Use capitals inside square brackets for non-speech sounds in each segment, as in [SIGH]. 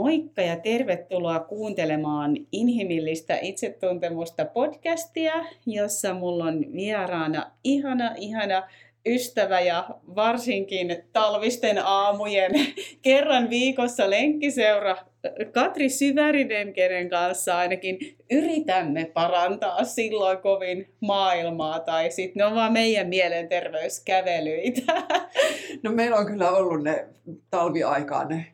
Moikka ja tervetuloa kuuntelemaan Inhimillistä itsetuntemusta podcastia, jossa mulla on vieraana ihana, ihana ystävä ja varsinkin talvisten aamujen kerran viikossa lenkkiseura Katri Syvärinen, kenen kanssa ainakin yritämme parantaa silloin kovin maailmaa, tai sitten ne on vaan meidän mielenterveyskävelyitä. No meillä on kyllä ollut ne talviaikaan ne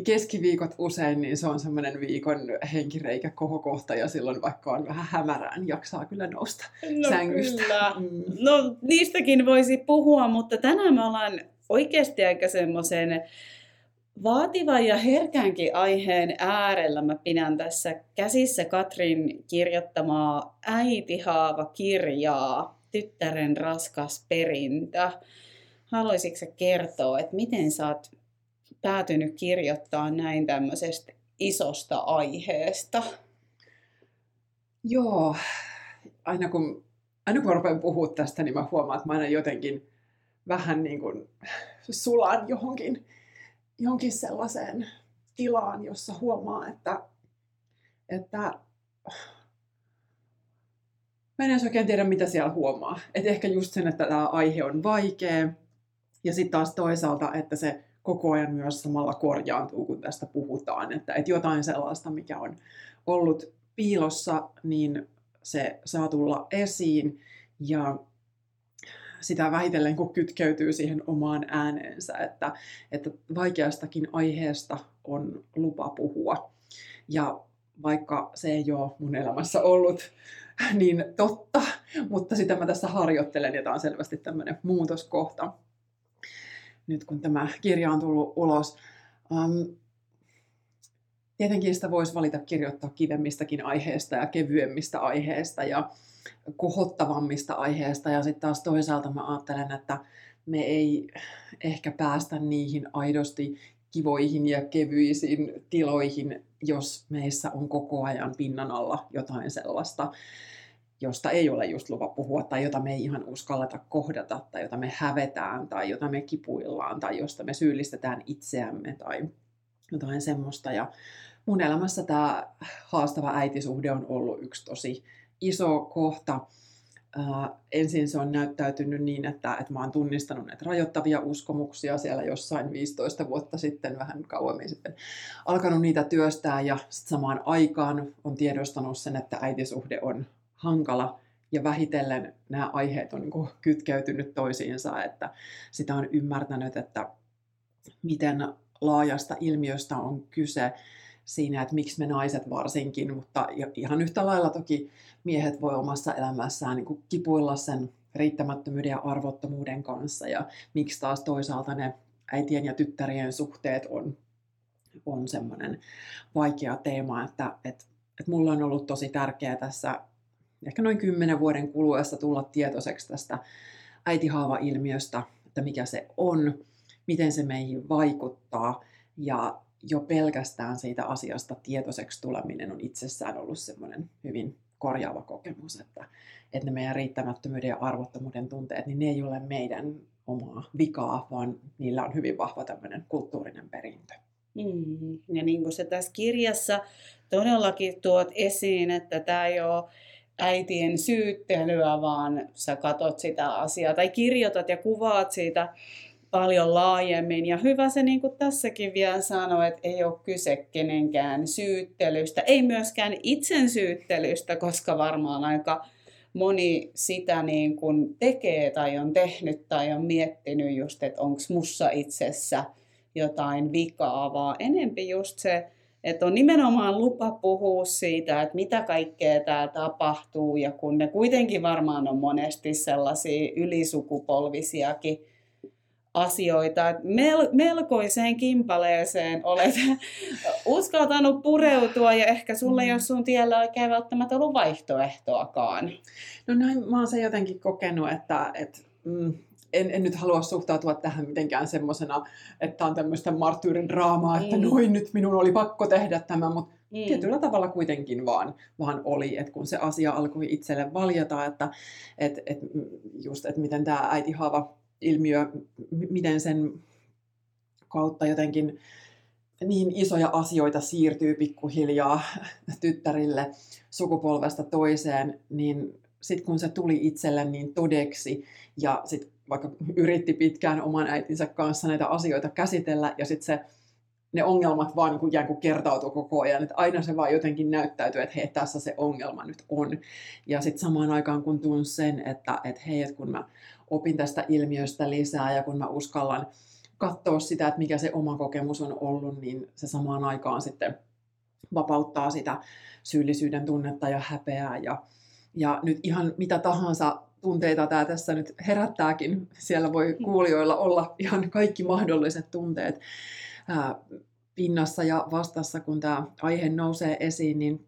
keskiviikot usein, niin se on semmoinen viikon henkireikä kohokohta ja silloin vaikka on vähän hämärään, niin jaksaa kyllä nousta no sängystä. Kyllä. Mm. No niistäkin voisi puhua, mutta tänään me ollaan oikeasti aika semmoisen vaativan ja herkänkin aiheen äärellä. Mä pidän tässä käsissä Katrin kirjoittamaa äitihaava-kirjaa, Tyttären raskas perintö. Haluaisitko kertoa, että miten sä oot päätynyt kirjoittaa näin tämmöisestä isosta aiheesta? Joo, aina kun, aina kun rupean puhua tästä, niin mä huomaan, että mä aina jotenkin vähän niin kuin sulaan johonkin, johonkin sellaiseen tilaan, jossa huomaa, että, että mä en edes oikein tiedä, mitä siellä huomaa. Et ehkä just sen, että tämä aihe on vaikea, ja sitten taas toisaalta, että se koko ajan myös samalla korjaantuu, kun tästä puhutaan. Että, että jotain sellaista, mikä on ollut piilossa, niin se saa tulla esiin ja sitä vähitellen, kun kytkeytyy siihen omaan ääneensä, että, että vaikeastakin aiheesta on lupa puhua. Ja vaikka se ei ole mun elämässä ollut niin totta, mutta sitä mä tässä harjoittelen ja tämä on selvästi tämmöinen muutoskohta nyt kun tämä kirja on tullut ulos. Um, tietenkin sitä voisi valita kirjoittaa kivemmistäkin aiheesta ja kevyemmistä aiheista ja kohottavammista aiheista. Ja sitten taas toisaalta mä ajattelen, että me ei ehkä päästä niihin aidosti kivoihin ja kevyisiin tiloihin, jos meissä on koko ajan pinnan alla jotain sellaista, josta ei ole just lupa puhua tai jota me ei ihan uskalleta kohdata tai jota me hävetään tai jota me kipuillaan tai josta me syyllistetään itseämme tai jotain semmoista. Ja mun elämässä tämä haastava äitisuhde on ollut yksi tosi iso kohta. Uh, ensin se on näyttäytynyt niin, että, että mä oon tunnistanut näitä rajoittavia uskomuksia siellä jossain 15 vuotta sitten, vähän kauemmin sitten, alkanut niitä työstää ja samaan aikaan on tiedostanut sen, että äitisuhde on hankala. Ja vähitellen nämä aiheet on niin kytkeytynyt toisiinsa, että sitä on ymmärtänyt, että miten laajasta ilmiöstä on kyse siinä, että miksi me naiset varsinkin, mutta ihan yhtä lailla toki miehet voi omassa elämässään niin kipuilla sen riittämättömyyden ja arvottomuuden kanssa. Ja miksi taas toisaalta ne äitien ja tyttärien suhteet on, on semmoinen vaikea teema, että, että, että mulla on ollut tosi tärkeää tässä ehkä noin kymmenen vuoden kuluessa tulla tietoiseksi tästä äitihaava-ilmiöstä, että mikä se on, miten se meihin vaikuttaa ja jo pelkästään siitä asiasta tietoiseksi tuleminen on itsessään ollut semmoinen hyvin korjaava kokemus, että, että ne meidän riittämättömyyden ja arvottomuuden tunteet, niin ne ei ole meidän omaa vikaa, vaan niillä on hyvin vahva tämmöinen kulttuurinen perintö. Mm, ja niin kuin se tässä kirjassa todellakin tuot esiin, että tämä ei ole äitien syyttelyä, vaan sä katot sitä asiaa tai kirjoitat ja kuvaat siitä paljon laajemmin. Ja hyvä se niin kuin tässäkin vielä sanoi, että ei ole kyse kenenkään syyttelystä, ei myöskään itsen syyttelystä, koska varmaan aika moni sitä niin kuin tekee tai on tehnyt tai on miettinyt just, että onko mussa itsessä jotain vikaa, vaan enempi just se, että on nimenomaan lupa puhua siitä, että mitä kaikkea tämä tapahtuu, ja kun ne kuitenkin varmaan on monesti sellaisia ylisukupolvisia,kin asioita, mel- melkoiseen kimpaleeseen olet [LAUGHS] uskaltanut pureutua, ja ehkä sulle, mm. jos sun tiellä oikein välttämättä ollut vaihtoehtoakaan. No näin mä oon se jotenkin kokenut, että, että mm, en, en nyt halua suhtautua tähän mitenkään semmoisena, että on tämmöistä marttyyrin draamaa, että mm. noin nyt minun oli pakko tehdä tämä, mutta mm. tietyllä tavalla kuitenkin vaan, vaan oli, että kun se asia alkoi itselle valjata, että et, et just, että miten tämä äitihaava ilmiö, miten sen kautta jotenkin niin isoja asioita siirtyy pikkuhiljaa tyttärille sukupolvesta toiseen, niin sitten kun se tuli itselle niin todeksi ja sitten vaikka yritti pitkään oman äitinsä kanssa näitä asioita käsitellä ja sitten se ne ongelmat vaan niin kuin, kuin kertautuu koko ajan. Että aina se vaan jotenkin näyttäytyy, että hei, tässä se ongelma nyt on. Ja sitten samaan aikaan kun tuun sen, että, että hei, että kun mä opin tästä ilmiöstä lisää ja kun mä uskallan katsoa sitä, että mikä se oma kokemus on ollut, niin se samaan aikaan sitten vapauttaa sitä syyllisyyden tunnetta ja häpeää ja, ja nyt ihan mitä tahansa tunteita tämä tässä nyt herättääkin. Siellä voi mm. kuulijoilla olla ihan kaikki mahdolliset tunteet ää, pinnassa ja vastassa, kun tämä aihe nousee esiin, niin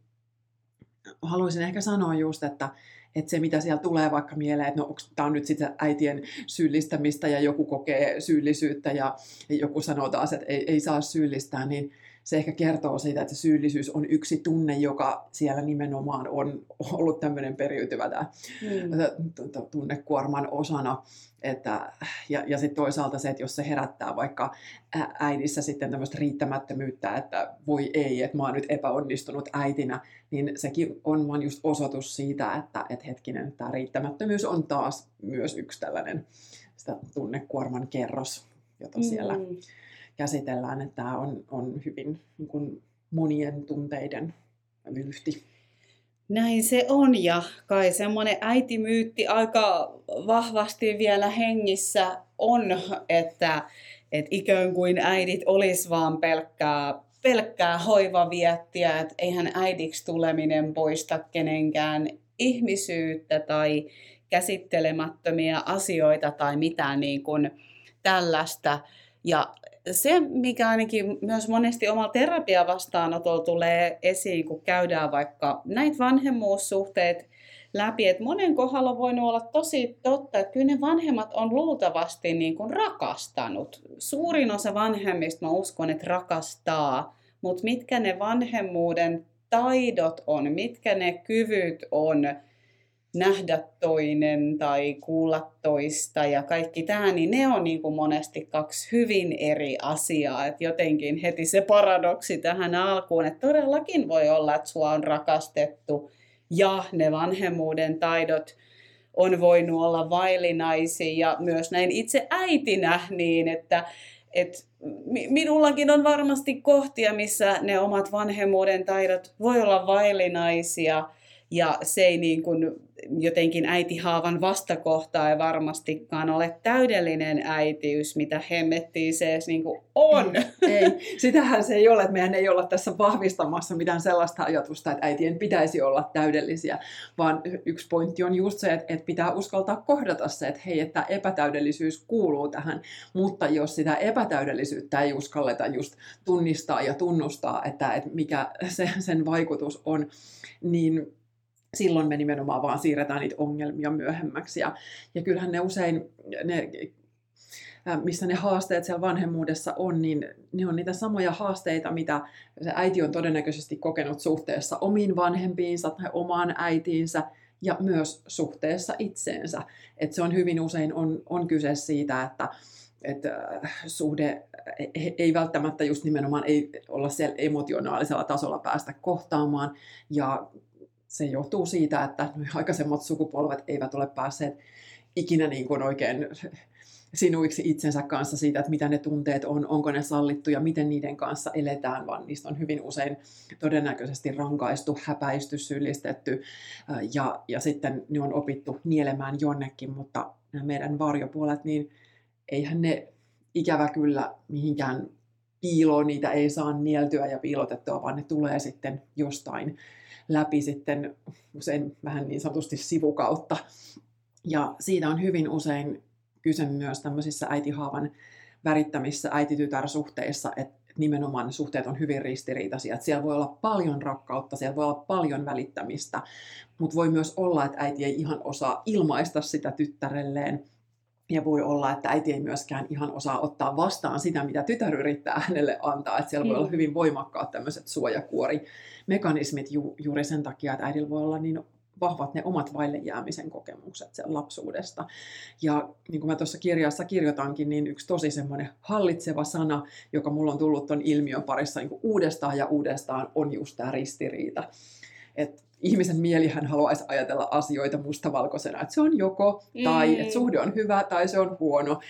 haluaisin ehkä sanoa just, että, että se mitä siellä tulee vaikka mieleen, että no tämä on nyt sitten äitien syyllistämistä ja joku kokee syyllisyyttä ja joku sanoo taas, että ei, ei saa syyllistää, niin se ehkä kertoo siitä, että se syyllisyys on yksi tunne, joka siellä nimenomaan on ollut tämmöinen periytyvä tämä mm. tunnekuorman osana. Että, ja ja sitten toisaalta se, että jos se herättää vaikka äidissä sitten tämmöistä riittämättömyyttä, että voi ei, että mä oon nyt epäonnistunut äitinä, niin sekin on vaan just osoitus siitä, että, että hetkinen, tämä riittämättömyys on taas myös yksi tällainen sitä tunnekuorman kerros, jota siellä mm käsitellään, että tämä on, on hyvin niin kuin monien tunteiden vyyhti. Näin se on ja kai semmoinen äitimyytti aika vahvasti vielä hengissä on, että, että ikään kuin äidit olisi vaan pelkkää, pelkkää hoivaviettiä, että eihän äidiksi tuleminen poista kenenkään ihmisyyttä tai käsittelemättömiä asioita tai mitään niin kuin tällaista. Ja se, mikä ainakin myös monesti omalla terapiavastaanotolla tulee esiin, kun käydään vaikka näitä vanhemmuussuhteet läpi, että monen kohdalla voinut olla tosi totta, että kyllä ne vanhemmat on luultavasti niin kuin rakastanut. Suurin osa vanhemmista mä uskon, että rakastaa, mutta mitkä ne vanhemmuuden taidot on, mitkä ne kyvyt on, nähdä toinen tai kuulla toista ja kaikki tämä, niin ne on niin kuin monesti kaksi hyvin eri asiaa. Et jotenkin heti se paradoksi tähän alkuun, että todellakin voi olla, että sua on rakastettu ja ne vanhemmuuden taidot on voinut olla vaillinaisia ja myös näin itse äitinä niin, että et minullakin on varmasti kohtia, missä ne omat vanhemmuuden taidot voi olla vaillinaisia ja se ei niin kuin jotenkin äitihaavan vastakohta ei varmastikaan ole täydellinen äitiys, mitä hemmettiin se edes niin kuin on. Ei, sitähän se ei ole, että meidän ei olla tässä vahvistamassa mitään sellaista ajatusta, että äitien pitäisi olla täydellisiä, vaan yksi pointti on just se, että, että pitää uskaltaa kohdata se, että hei, että epätäydellisyys kuuluu tähän, mutta jos sitä epätäydellisyyttä ei uskalleta just tunnistaa ja tunnustaa, että, että mikä se, sen vaikutus on, niin silloin me nimenomaan vaan siirretään niitä ongelmia myöhemmäksi. Ja, ja kyllähän ne usein, ne, missä ne haasteet siellä vanhemmuudessa on, niin ne on niitä samoja haasteita, mitä se äiti on todennäköisesti kokenut suhteessa omiin vanhempiinsa tai omaan äitiinsä ja myös suhteessa itseensä. Et se on hyvin usein on, on kyse siitä, että, että suhde ei välttämättä just nimenomaan ei olla siellä emotionaalisella tasolla päästä kohtaamaan ja se johtuu siitä, että aikaisemmat sukupolvet eivät ole päässeet ikinä niin kuin oikein sinuiksi itsensä kanssa siitä, että mitä ne tunteet on, onko ne sallittu ja miten niiden kanssa eletään, vaan niistä on hyvin usein todennäköisesti rankaistu, häpäisty, syyllistetty ja, ja sitten ne on opittu nielemään jonnekin, mutta nämä meidän varjopuolet, niin eihän ne ikävä kyllä mihinkään piiloon, niitä ei saa nieltyä ja piilotettua, vaan ne tulee sitten jostain läpi sitten usein vähän niin sanotusti sivukautta. Ja siitä on hyvin usein kyse myös tämmöisissä äitihaavan värittämissä äititytär-suhteissa, että nimenomaan suhteet on hyvin ristiriitaisia. Että siellä voi olla paljon rakkautta, siellä voi olla paljon välittämistä, mutta voi myös olla, että äiti ei ihan osaa ilmaista sitä tyttärelleen. Ja voi olla, että äiti ei myöskään ihan osaa ottaa vastaan sitä, mitä tytär yrittää hänelle antaa. Että siellä voi olla mm. hyvin voimakkaat tämmöiset suojakuori mekanismit ju, juuri sen takia, että äidillä voi olla niin vahvat ne omat vaille jäämisen kokemukset sen lapsuudesta. Ja niin kuin mä tuossa kirjassa kirjoitankin, niin yksi tosi semmoinen hallitseva sana, joka mulla on tullut ton ilmiön parissa niin kuin uudestaan ja uudestaan, on just tämä ristiriita. Että ihmisen mielihän haluaisi ajatella asioita mustavalkoisena, että se on joko, tai mm. että suhde on hyvä, tai se on huono.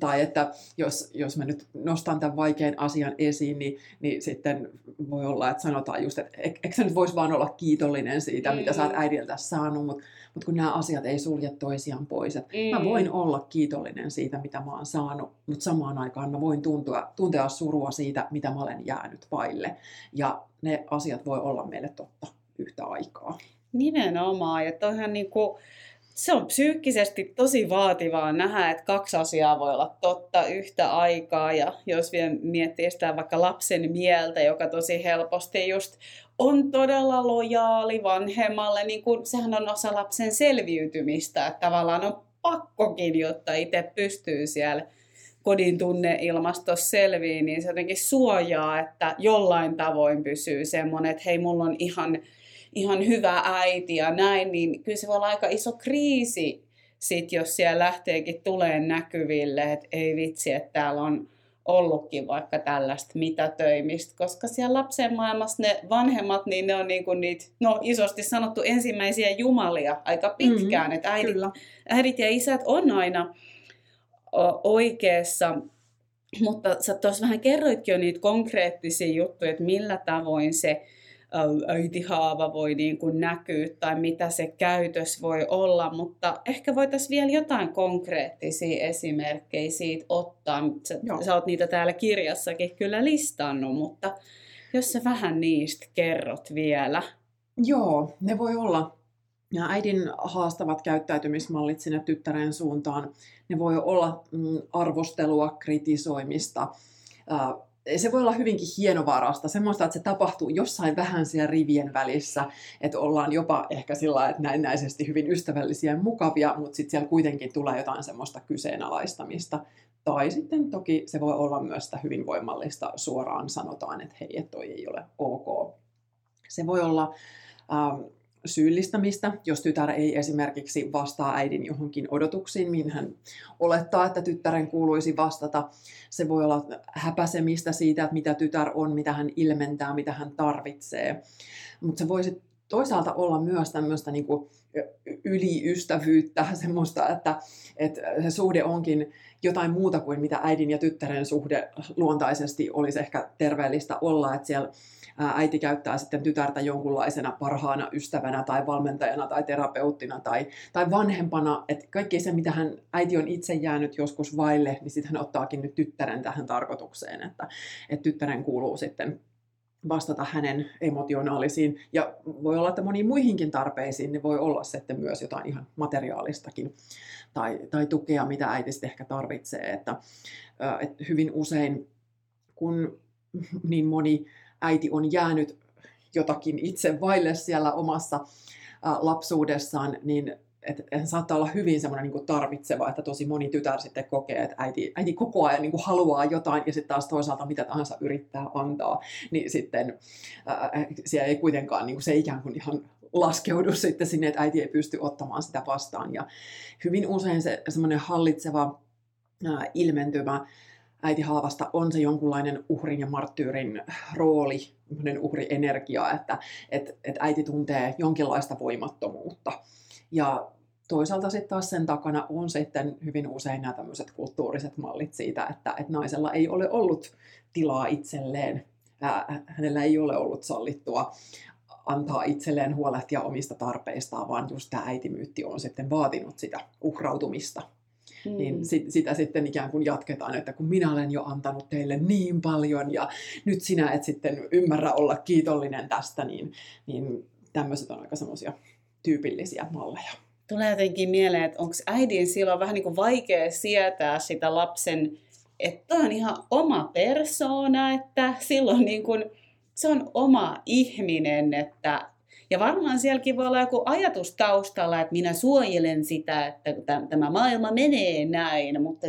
Tai että jos, jos mä nyt nostan tämän vaikean asian esiin, niin, niin sitten voi olla, että sanotaan just, että eikö sä nyt voisi vaan olla kiitollinen siitä, mm. mitä sä oot mm. äidiltä saanut, mutta mut kun nämä asiat ei sulje toisiaan pois. Että mm. Mä voin olla kiitollinen siitä, mitä mä oon saanut, mutta samaan aikaan mä voin tuntua, tuntea surua siitä, mitä mä olen jäänyt vaille. Ja ne asiat voi olla meille totta yhtä aikaa. Nimenomaan, ja toihan niin kuin, se on psyykkisesti tosi vaativaa nähdä, että kaksi asiaa voi olla totta yhtä aikaa. Ja jos vielä miettii sitä vaikka lapsen mieltä, joka tosi helposti just on todella lojaali vanhemmalle, niin kun, sehän on osa lapsen selviytymistä, että tavallaan on pakkokin, jotta itse pystyy siellä kodin tunneilmastossa selviin, niin se jotenkin suojaa, että jollain tavoin pysyy semmoinen, että hei, mulla on ihan ihan hyvä äiti ja näin, niin kyllä se voi olla aika iso kriisi sit, jos siellä lähteekin tulee näkyville, että ei vitsi, että täällä on ollutkin vaikka tällaista mitätöimistä, koska siellä lapsen maailmassa ne vanhemmat, niin ne on niin kuin niitä, no isosti sanottu ensimmäisiä jumalia aika pitkään, mm-hmm, että äidit, äidit ja isät on aina oikeassa, mutta sä tuossa vähän kerroitkin jo niitä konkreettisia juttuja, että millä tavoin se äitihaava voi niin kuin näkyä tai mitä se käytös voi olla, mutta ehkä voitaisiin vielä jotain konkreettisia esimerkkejä siitä ottaa. Sä, sä oot niitä täällä kirjassakin kyllä listannut, mutta jos sä vähän niistä kerrot vielä. Joo, ne voi olla ja äidin haastavat käyttäytymismallit sinne tyttären suuntaan, ne voi olla mm, arvostelua, kritisoimista, se voi olla hyvinkin hienovarasta, semmoista, että se tapahtuu jossain vähän siellä rivien välissä, että ollaan jopa ehkä sillä että näennäisesti hyvin ystävällisiä ja mukavia, mutta sitten siellä kuitenkin tulee jotain semmoista kyseenalaistamista. Tai sitten toki se voi olla myös sitä hyvin voimallista, suoraan sanotaan, että hei, toi ei ole ok. Se voi olla ähm, syyllistämistä, jos tytär ei esimerkiksi vastaa äidin johonkin odotuksiin, mihin hän olettaa, että tyttären kuuluisi vastata. Se voi olla häpäsemistä siitä, että mitä tytär on, mitä hän ilmentää, mitä hän tarvitsee. Mutta se voisi toisaalta olla myös tämmöistä niin kuin yliystävyyttä, [LAUGHS] semmoista, että, että se suhde onkin jotain muuta kuin mitä äidin ja tyttären suhde luontaisesti olisi ehkä terveellistä olla, että siellä äiti käyttää sitten tytärtä jonkunlaisena parhaana ystävänä tai valmentajana tai terapeuttina tai, tai vanhempana, että kaikki se, mitä hän äiti on itse jäänyt joskus vaille, niin sitten hän ottaakin nyt tyttären tähän tarkoitukseen, että, että tyttären kuuluu sitten vastata hänen emotionaalisiin ja voi olla, että moniin muihinkin tarpeisiin, niin voi olla sitten myös jotain ihan materiaalistakin tai, tai tukea, mitä äiti sitten ehkä tarvitsee. Että, että hyvin usein, kun niin moni äiti on jäänyt jotakin itse vaille siellä omassa lapsuudessaan, niin että saattaa olla hyvin semmoinen niin tarvitseva, että tosi moni tytär sitten kokee, että äiti, äiti koko ajan niin kuin haluaa jotain ja sitten taas toisaalta mitä tahansa yrittää antaa, niin sitten ää, siellä ei kuitenkaan niin kuin se ikään kuin ihan laskeudu sitten sinne, että äiti ei pysty ottamaan sitä vastaan. Ja hyvin usein se semmoinen hallitseva ää, ilmentymä äitihaavasta on se jonkunlainen uhrin ja marttyyrin rooli, uhrienergia, että et, et äiti tuntee jonkinlaista voimattomuutta. Ja toisaalta sitten taas sen takana on sitten hyvin usein nämä tämmöiset kulttuuriset mallit siitä, että, että naisella ei ole ollut tilaa itselleen, ää, hänellä ei ole ollut sallittua antaa itselleen huolehtia omista tarpeistaan, vaan just tämä äitimyytti on sitten vaatinut sitä uhrautumista Mm. Niin sit, sitä sitten ikään kuin jatketaan, että kun minä olen jo antanut teille niin paljon ja nyt sinä et sitten ymmärrä olla kiitollinen tästä, niin, niin tämmöiset on aika semmoisia tyypillisiä malleja. Tulee jotenkin mieleen, että onko äidin silloin vähän niin kuin vaikea sietää sitä lapsen, että on ihan oma persoona, että silloin niin kuin, se on oma ihminen, että ja varmaan sielläkin voi olla joku ajatus taustalla, että minä suojelen sitä, että tämä maailma menee näin, mutta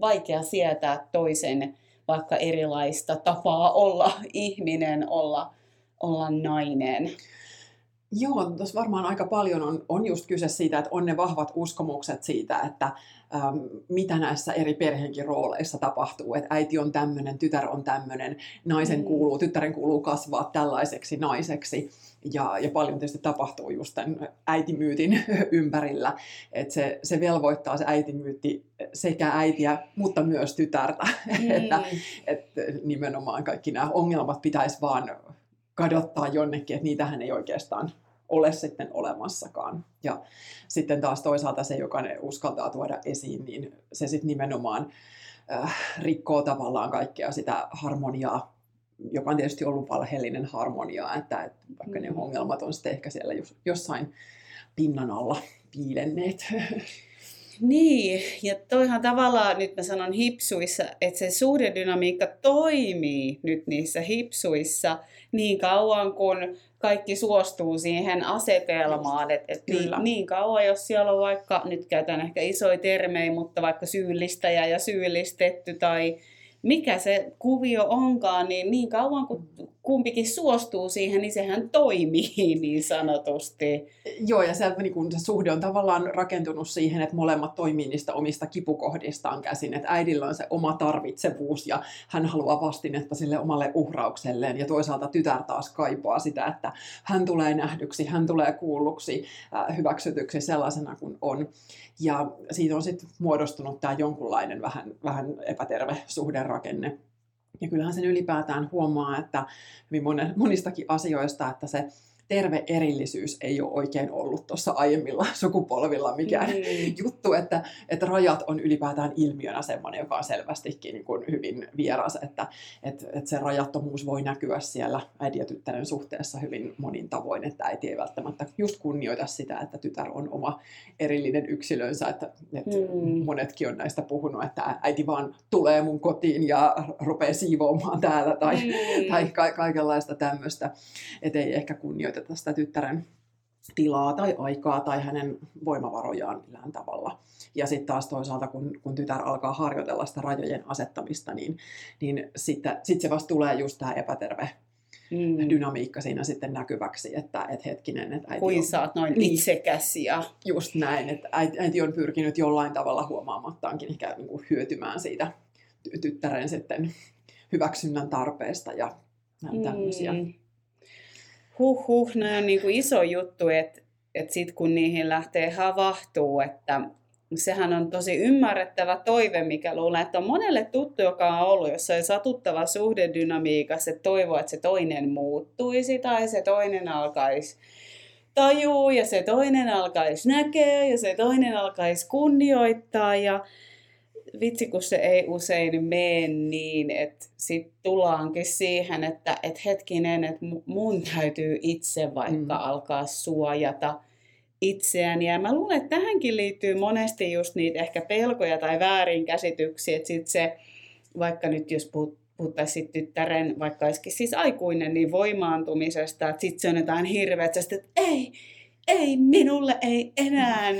vaikea sietää toisen vaikka erilaista tapaa olla ihminen, olla, olla nainen. Joo, tuossa varmaan aika paljon on, on just kyse siitä, että on ne vahvat uskomukset siitä, että äm, mitä näissä eri perheenkin rooleissa tapahtuu. Että äiti on tämmöinen, tytär on tämmöinen, naisen mm. kuuluu, tyttären kuuluu kasvaa tällaiseksi naiseksi. Ja, ja paljon tietysti tapahtuu just tämän äitimyytin [LAUGHS] ympärillä. Että se, se velvoittaa se äitimyytti sekä äitiä, mutta myös tytärtä. Mm. [LAUGHS] että, että nimenomaan kaikki nämä ongelmat pitäisi vaan kadottaa jonnekin, että niitähän ei oikeastaan ole sitten olemassakaan. Ja sitten taas toisaalta se, joka ne uskaltaa tuoda esiin, niin se sitten nimenomaan äh, rikkoo tavallaan kaikkea sitä harmoniaa, joka on tietysti ollut valheellinen harmonia, että, että vaikka ne mm. ongelmat on sitten ehkä siellä jossain pinnan alla piilenneet. [LAUGHS] Niin, ja toihan tavallaan, nyt mä sanon hipsuissa, että se suhdedynamiikka toimii nyt niissä hipsuissa niin kauan, kun kaikki suostuu siihen asetelmaan, että et niin, niin kauan, jos siellä on vaikka, nyt käytän ehkä isoja termejä, mutta vaikka syyllistäjä ja syyllistetty tai mikä se kuvio onkaan, niin niin kauan kuin kumpikin suostuu siihen, niin sehän toimii [LAUGHS] niin sanotusti. Joo, ja se, niin kun se suhde on tavallaan rakentunut siihen, että molemmat toimii niistä omista kipukohdistaan käsin. Että äidillä on se oma tarvitsevuus ja hän haluaa vastinetta sille omalle uhraukselleen. Ja toisaalta tytär taas kaipaa sitä, että hän tulee nähdyksi, hän tulee kuulluksi, äh, hyväksytyksi sellaisena kuin on. Ja siitä on sitten muodostunut tämä jonkunlainen vähän, vähän epäterve suhderakenne. Ja kyllähän sen ylipäätään huomaa, että hyvin monistakin asioista, että se terve erillisyys ei ole oikein ollut tuossa aiemmilla [LAUGHS] sukupolvilla mikään mm. juttu, että, että rajat on ylipäätään ilmiönä semmoinen, joka on selvästikin niin kuin hyvin vieras, että, että, että se rajattomuus voi näkyä siellä äidin ja tyttären suhteessa hyvin monin tavoin, että äiti ei välttämättä just kunnioita sitä, että tytär on oma erillinen yksilönsä, että, että mm. monetkin on näistä puhunut, että äiti vaan tulee mun kotiin ja rupeaa siivoamaan täällä tai, mm. tai ka- kaikenlaista tämmöistä, että ei ehkä kunnioita tästä tyttären tilaa tai aikaa tai hänen voimavarojaan millään tavalla. Ja sitten taas toisaalta, kun, kun tytär alkaa harjoitella sitä rajojen asettamista, niin, niin sitten sit se vasta tulee just tämä epäterve mm. dynamiikka siinä sitten näkyväksi, että et hetkinen, että äiti Kuin on... sä oot noin niin, itsekäs ja... Just näin, että äiti, äiti on pyrkinyt jollain tavalla huomaamattaankin ehkä niin kuin hyötymään siitä tyttären sitten hyväksynnän tarpeesta ja tämmöisiä. Mm huh huh, ne on niin kuin iso juttu, että, että sitten kun niihin lähtee havahtuu, että sehän on tosi ymmärrettävä toive, mikä luulen, että on monelle tuttu, joka on ollut jossain satuttava suhdedynamiikassa, että toivoo, että se toinen muuttuisi tai se toinen alkaisi tajuu ja se toinen alkaisi näkeä ja se toinen alkaisi kunnioittaa ja vitsi kun se ei usein mene niin, että sitten tullaankin siihen, että et hetkinen, että mun täytyy itse vaikka mm. alkaa suojata itseäni. Ja mä luulen, että tähänkin liittyy monesti just niitä ehkä pelkoja tai väärinkäsityksiä, että sitten se, vaikka nyt jos puhut, puhuttaisiin tyttären, vaikka olisikin siis aikuinen, niin voimaantumisesta, että sitten se on jotain hirveä, että ei, ei, minulle ei enää.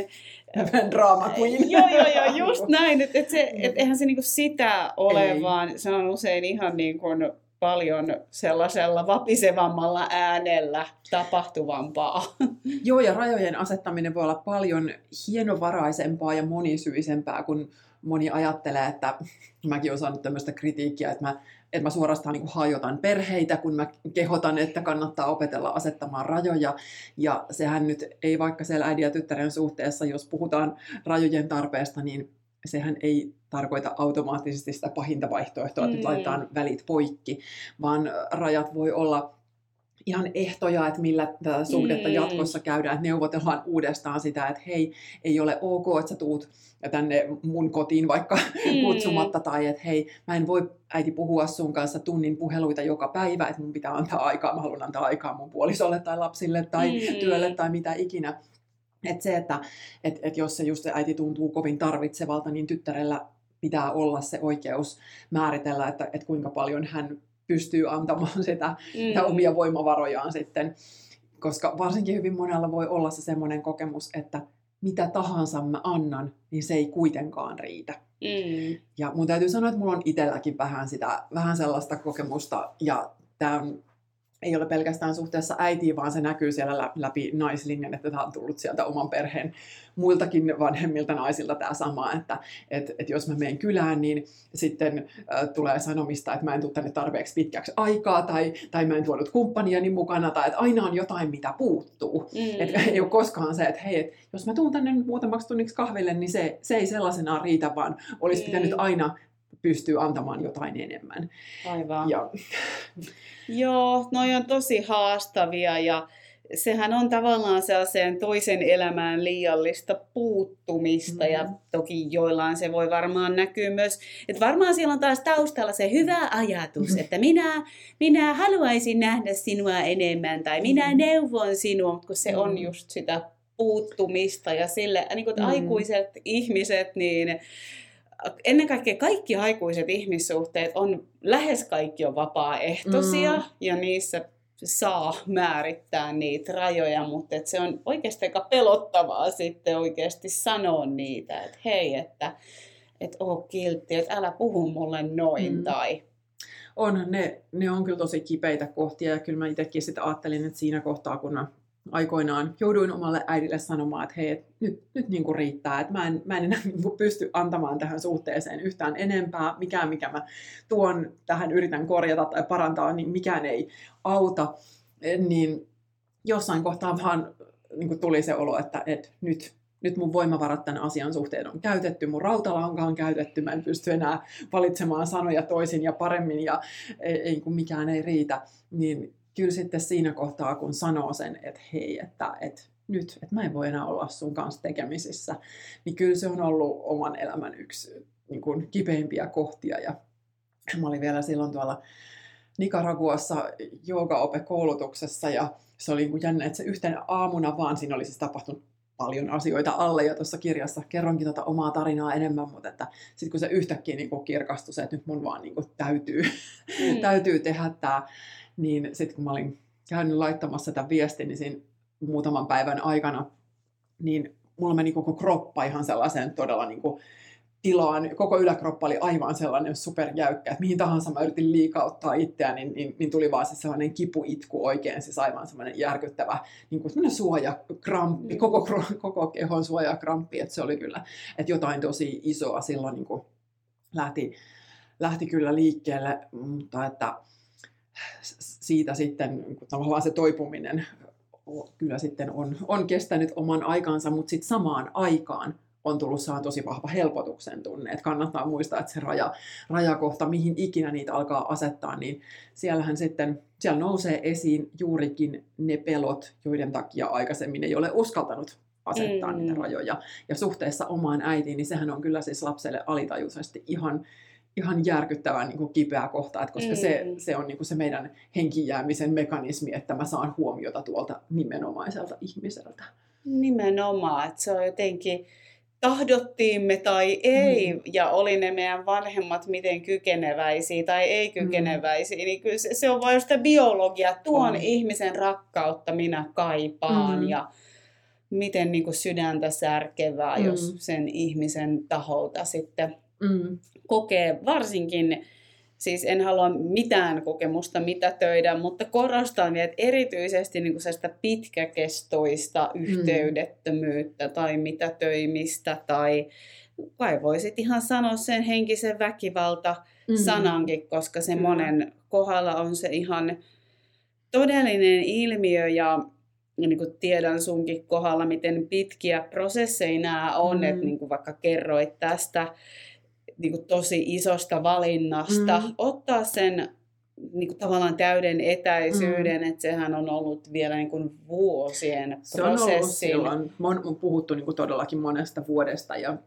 Drama queen. joo, joo, joo, just näin. Että et se, et eihän se niinku sitä ole, ei. vaan se on usein ihan niin kuin paljon sellaisella vapisevammalla äänellä tapahtuvampaa. Joo, ja rajojen asettaminen voi olla paljon hienovaraisempaa ja monisyisempää, kun moni ajattelee, että mäkin olen saanut tämmöistä kritiikkiä, että mä että mä suorastaan niin hajotan perheitä, kun mä kehotan, että kannattaa opetella asettamaan rajoja. Ja sehän nyt ei vaikka siellä äidin ja tyttären suhteessa, jos puhutaan rajojen tarpeesta, niin sehän ei tarkoita automaattisesti sitä pahinta vaihtoehtoa, että mm. laitetaan välit poikki, vaan rajat voi olla ihan ehtoja, että millä tätä suhdetta mm. jatkossa käydään, että neuvotellaan uudestaan sitä, että hei, ei ole ok, että sä tuut tänne mun kotiin vaikka mm. kutsumatta, tai että hei, mä en voi äiti puhua sun kanssa tunnin puheluita joka päivä, että mun pitää antaa aikaa, mä haluan antaa aikaa mun puolisolle tai lapsille tai mm. työlle tai mitä ikinä. Että se, että et, et jos se just se äiti tuntuu kovin tarvitsevalta, niin tyttärellä pitää olla se oikeus määritellä, että, että kuinka paljon hän pystyy antamaan [LAUGHS] sitä, mm. sitä omia voimavarojaan sitten. Koska varsinkin hyvin monella voi olla se semmoinen kokemus, että mitä tahansa mä annan, niin se ei kuitenkaan riitä. Mm. Ja mun täytyy sanoa, että mulla on itselläkin vähän, sitä, vähän sellaista kokemusta, ja tämä on ei ole pelkästään suhteessa äitiin, vaan se näkyy siellä läpi naislinjan, että tämä on tullut sieltä oman perheen muiltakin vanhemmilta naisilta tämä sama, että et, et jos mä menen kylään, niin sitten äh, tulee sanomista, että mä en tule tänne tarpeeksi pitkäksi aikaa, tai, tai mä en tuonut kumppaniani mukana, tai että aina on jotain, mitä puuttuu. Mm. Et ei ole koskaan se, että hei, et jos mä tuun tänne muutamaksi tunniksi kahville, niin se, se ei sellaisenaan riitä, vaan olisi mm. pitänyt aina pystyy antamaan jotain enemmän. Aivan. Ja... [LAUGHS] Joo, noi on tosi haastavia ja sehän on tavallaan sellaiseen toisen elämään liiallista puuttumista mm-hmm. ja toki joillain se voi varmaan näkyä myös, että varmaan siellä on taas taustalla se hyvä ajatus, mm-hmm. että minä, minä haluaisin nähdä sinua enemmän tai minä mm-hmm. neuvon sinua, mutta kun se mm-hmm. on just sitä puuttumista ja sille, niin kuin, mm-hmm. aikuiset ihmiset, niin ennen kaikkea kaikki aikuiset ihmissuhteet on, lähes kaikki on vapaaehtoisia mm. ja niissä saa määrittää niitä rajoja, mutta et se on oikeasti aika pelottavaa sitten oikeasti sanoa niitä, että hei, että et oo kiltti, että älä puhu mulle noin mm. tai on, ne, ne on kyllä tosi kipeitä kohtia ja kyllä mä itsekin sitten ajattelin, että siinä kohtaa kun mä aikoinaan jouduin omalle äidille sanomaan, että hei, et nyt, nyt niin kuin riittää, että mä en, mä en enää niin kuin pysty antamaan tähän suhteeseen yhtään enempää, mikään mikä mä tuon tähän yritän korjata tai parantaa, niin mikään ei auta, niin jossain kohtaa vaan niin kuin tuli se olo, että, että nyt, nyt mun voimavarat tämän asian suhteen on käytetty, mun rautalanka on käytetty, mä en pysty enää valitsemaan sanoja toisin ja paremmin ja ei, ei, kun mikään ei riitä, niin kyllä sitten siinä kohtaa, kun sanoo sen, että hei, että, että nyt, että mä en voi enää olla sun kanssa tekemisissä, niin kyllä se on ollut oman elämän yksi niin kuin kipeimpiä kohtia. Ja mä olin vielä silloin tuolla Nicaraguassa joogaope-koulutuksessa ja se oli niin kuin jännä, että se yhtenä aamuna vaan siinä oli siis tapahtunut paljon asioita alle ja tuossa kirjassa kerronkin tuota omaa tarinaa enemmän, mutta että sitten kun se yhtäkkiä niin kuin kirkastui se, että nyt mun vaan niin kuin täytyy, mm. täytyy tehdä tämä niin sitten kun mä olin käynyt laittamassa tämän viestin, niin siinä muutaman päivän aikana, niin mulla meni koko kroppa ihan sellaiseen todella niin kuin tilaan. Koko yläkroppa oli aivan sellainen superjäykkä, että mihin tahansa mä yritin liikauttaa itseäni, niin, niin, niin tuli vaan se sellainen kipuitku oikein, siis aivan sellainen järkyttävä niin kuin suojakramppi, koko, koko kehon suojakramppi, että se oli kyllä, että jotain tosi isoa silloin niin kuin lähti, lähti kyllä liikkeelle, mutta että siitä sitten tavallaan se toipuminen kyllä sitten on, on kestänyt oman aikansa, mutta sitten samaan aikaan on tullut saa tosi vahva helpotuksen tunne. Että kannattaa muistaa, että se raja, rajakohta, mihin ikinä niitä alkaa asettaa, niin siellähän sitten, siellä nousee esiin juurikin ne pelot, joiden takia aikaisemmin ei ole uskaltanut asettaa mm. niitä rajoja. Ja suhteessa omaan äitiin, niin sehän on kyllä siis lapselle alitajuisesti ihan ihan järkyttävän niin kuin kipeä kohta, että koska mm. se, se on niin kuin se meidän henkijäämisen mekanismi, että mä saan huomiota tuolta nimenomaiselta ihmiseltä. Nimenomaan, että se on jotenkin, tahdottiimme tai ei, mm. ja oli ne meidän vanhemmat miten kykeneväisiä tai ei mm. kykeneväisiä, mm. niin kyllä se, se on vain sitä biologiaa, tuon on. ihmisen rakkautta minä kaipaan, mm. ja miten niin kuin sydäntä särkevää, mm. jos sen ihmisen taholta sitten mm kokee varsinkin, siis en halua mitään kokemusta mitätöidä, mutta korostan että erityisesti niin kuin sitä pitkäkestoista mm. yhteydettömyyttä mm. tai mitätöimistä tai kai voisit ihan sanoa sen henkisen väkivalta mm. sanankin, koska se mm. monen kohdalla on se ihan todellinen ilmiö ja niin kuin tiedän sunkin kohdalla, miten pitkiä prosesseja nämä on, mm. että niin kuin vaikka kerroit tästä niin kuin tosi isosta valinnasta, mm. ottaa sen niin kuin tavallaan täyden etäisyyden, mm. että sehän on ollut vielä niin kuin vuosien se prosessi. Se on ollut silloin, on, on puhuttu niin kuin todellakin monesta vuodesta ja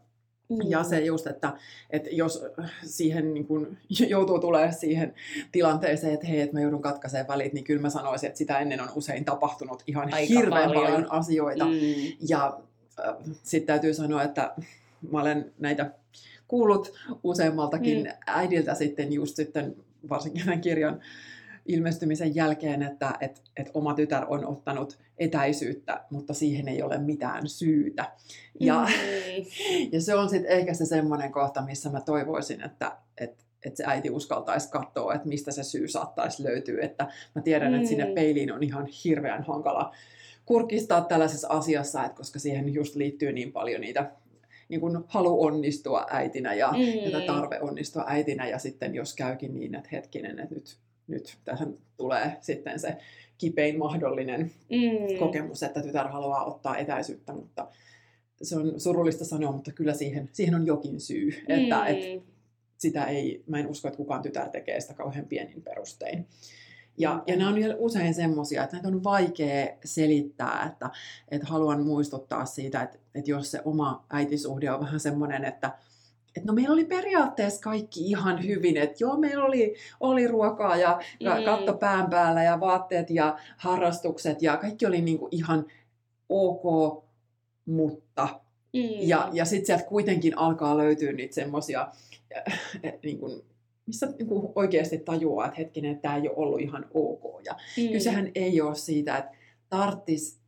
Mm. Ja se just, että, että jos siihen niin kun joutuu tulemaan siihen tilanteeseen, että hei, että mä joudun katkaisemaan välit, niin kyllä mä sanoisin, että sitä ennen on usein tapahtunut ihan Aika hirveän paljon, paljon asioita. Mm. Ja äh, sitten täytyy sanoa, että mä olen näitä kuullut useammaltakin mm. äidiltä sitten just sitten, varsinkin tämän kirjan ilmestymisen jälkeen, että et, et oma tytär on ottanut etäisyyttä, mutta siihen ei ole mitään syytä. Ja, mm. [LAUGHS] ja se on sitten ehkä se semmoinen kohta, missä mä toivoisin, että et, että se äiti uskaltaisi katsoa, että mistä se syy saattaisi löytyä. Että mä tiedän, mm. että sinne mm. peiliin on ihan hirveän hankala kurkistaa tällaisessa asiassa, että koska siihen just liittyy niin paljon niitä niin kuin halu onnistua äitinä ja, mm. ja tarve onnistua äitinä. Ja sitten jos käykin niin, että hetkinen, että nyt, nyt tähän tulee sitten se kipein mahdollinen mm. kokemus, että tytär haluaa ottaa etäisyyttä, mutta se on surullista sanoa, mutta kyllä siihen, siihen on jokin syy. Mm. Että, et, sitä ei, mä en usko, että kukaan tytär tekee sitä kauhean pienin perustein. Ja, ja nämä on usein semmoisia, että näitä on vaikea selittää, että, että haluan muistuttaa siitä, että, että jos se oma äitisuhde on vähän semmoinen, että, että no meillä oli periaatteessa kaikki ihan hyvin, että joo, meillä oli, oli ruokaa ja mm. katto pään päällä ja vaatteet ja harrastukset ja kaikki oli niin kuin ihan ok, mutta. Mm. Ja, ja sitten sieltä kuitenkin alkaa löytyä niitä semmoisia niin kuin, missä niin kuin oikeasti tajuaa, että hetkinen, että tämä ei ole ollut ihan ok. Ja mm. kysehän ei ole siitä, että tarttis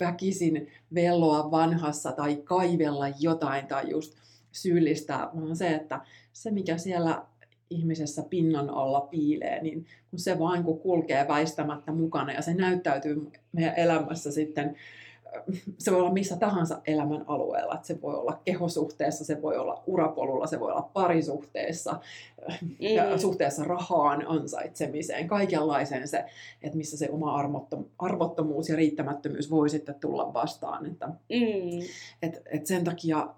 väkisin velloa vanhassa tai kaivella jotain tai just syyllistää, vaan se, että se mikä siellä ihmisessä pinnan alla piilee, niin kun se vain kun kulkee väistämättä mukana ja se näyttäytyy meidän elämässä sitten se voi olla missä tahansa elämän alueella. Että se voi olla kehosuhteessa, se voi olla urapolulla, se voi olla parisuhteessa, mm. suhteessa rahaan, ansaitsemiseen, kaikenlaiseen se, että missä se oma arvottomuus ja riittämättömyys voi sitten tulla vastaan. Että, mm. et, et sen takia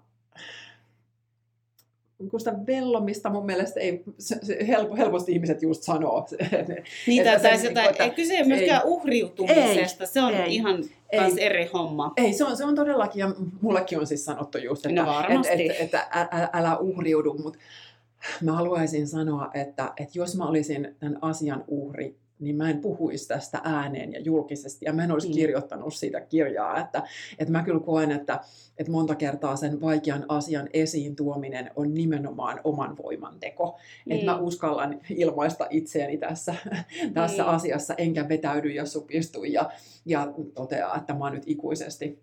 kun sitä vellomista mun mielestä ei, se, se helpo, helposti ihmiset just sanoo. [LAUGHS] Niin, että, tai, se, tai, ei kyse myöskään ei, uhriutumisesta, ei, se on ei, ihan ei, eri homma. Ei, se on, se on todellakin, ja mullekin on siis sanottu just, että, no että, että, että ä, älä uhriudu, mutta mä haluaisin sanoa, että, että jos mä olisin tämän asian uhri, niin mä en puhuisi tästä ääneen ja julkisesti, ja mä en olisi mm. kirjoittanut siitä kirjaa, että, että mä kyllä koen, että, että monta kertaa sen vaikean asian esiin tuominen on nimenomaan oman voiman teko, mm. että mä mm. uskallan ilmaista itseäni tässä, [LAUGHS] tässä mm. asiassa, enkä vetäydy ja supistu ja, ja toteaa, että mä oon nyt ikuisesti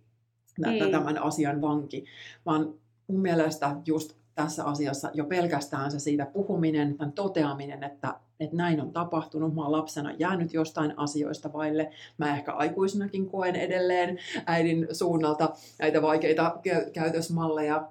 mm. tämän asian vanki, vaan mun mielestä just tässä asiassa jo pelkästään se siitä puhuminen, tämän toteaminen, että, että näin on tapahtunut, mä oon lapsena jäänyt jostain asioista vaille, mä ehkä aikuisinakin koen edelleen äidin suunnalta näitä vaikeita käytösmalleja,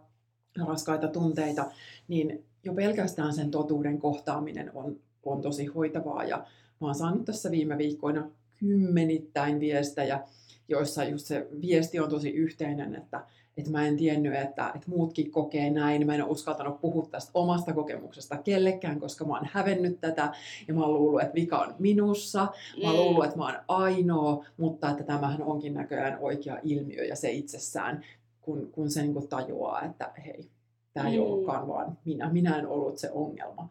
raskaita tunteita, niin jo pelkästään sen totuuden kohtaaminen on, on tosi hoitavaa. Ja mä oon saanut tässä viime viikkoina kymmenittäin viestejä, joissa just se viesti on tosi yhteinen, että että mä en tiennyt, että, että muutkin kokee näin. Mä en ole uskaltanut puhua tästä omasta kokemuksesta kellekään, koska mä oon hävennyt tätä ja mä oon luullut, että vika on minussa. Mä oon luullut, että mä oon ainoa, mutta että tämähän onkin näköjään oikea ilmiö ja se itsessään, kun, kun se niin tajuaa, että hei, tämä ei mm. ollutkaan vaan minä, minä en ollut se ongelma,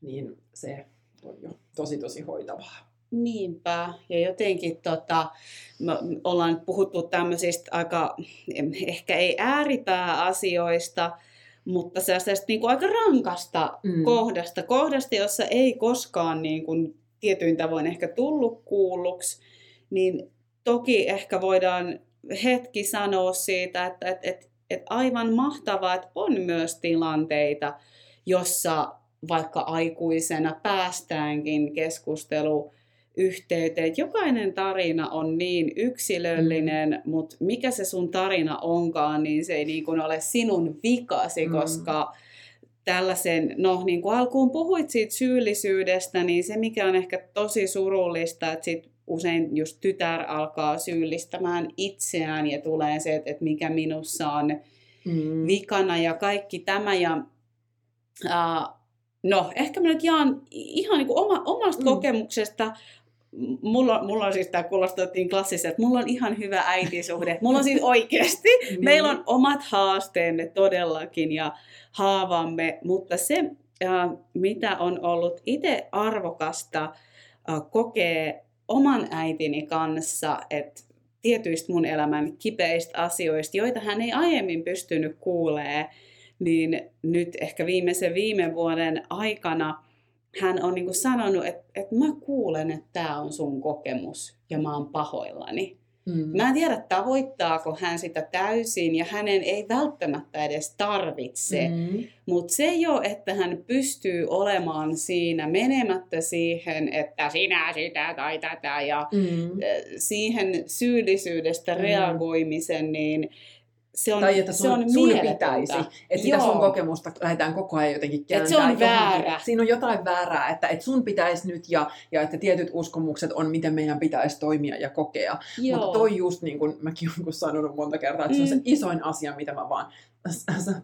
niin se on jo tosi tosi hoitavaa. Niinpä, ja jotenkin tota, me ollaan puhuttu tämmöisistä aika, ehkä ei ääripääasioista, mutta sellaisesta niin kuin aika rankasta mm. kohdasta, kohdasta, jossa ei koskaan niin kuin, tietyin tavoin ehkä tullut kuulluksi, niin toki ehkä voidaan hetki sanoa siitä, että, että, että, että aivan mahtavaa, että on myös tilanteita, jossa vaikka aikuisena päästäänkin keskustelu yhteyteen. Jokainen tarina on niin yksilöllinen, mm. mutta mikä se sun tarina onkaan, niin se ei niin kuin ole sinun vikasi, mm. koska tällaisen, no niin kuin alkuun puhuit siitä syyllisyydestä, niin se mikä on ehkä tosi surullista, että sit usein just tytär alkaa syyllistämään itseään ja tulee se, että, että mikä minussa on mm. vikana ja kaikki tämä. Ja, uh, no, ehkä mä nyt jaan ihan niin kuin oma, omasta mm. kokemuksesta mulla, mulla on siis tämä kuulostettiin klassisesti, että mulla on ihan hyvä äitisuhde. Mulla on siis [LAUGHS] oikeasti, niin. meillä on omat haasteemme todellakin ja haavamme, mutta se, mitä on ollut itse arvokasta kokee oman äitini kanssa, että tietyistä mun elämän kipeistä asioista, joita hän ei aiemmin pystynyt kuulee, niin nyt ehkä viimeisen viime vuoden aikana – hän on niin sanonut, että, että mä kuulen, että tämä on sun kokemus ja mä oon pahoillani. Mm. Mä en tiedä, tavoittaako hän sitä täysin ja hänen ei välttämättä edes tarvitse. Mm. Mutta se jo, että hän pystyy olemaan siinä menemättä siihen, että sinä sitä tai tätä ja mm. siihen syyllisyydestä mm. reagoimisen, niin se on, tai että sun, se on sun pitäisi. Että sitä sun kokemusta lähdetään koko ajan jotenkin kääntää. se on väärä. Siinä on jotain väärää, että, että sun pitäisi nyt ja, ja että tietyt uskomukset on, miten meidän pitäisi toimia ja kokea. Joo. Mutta toi just niin kuin mäkin olen sanonut monta kertaa, että mm. se on se mm. isoin asia, mitä mä vaan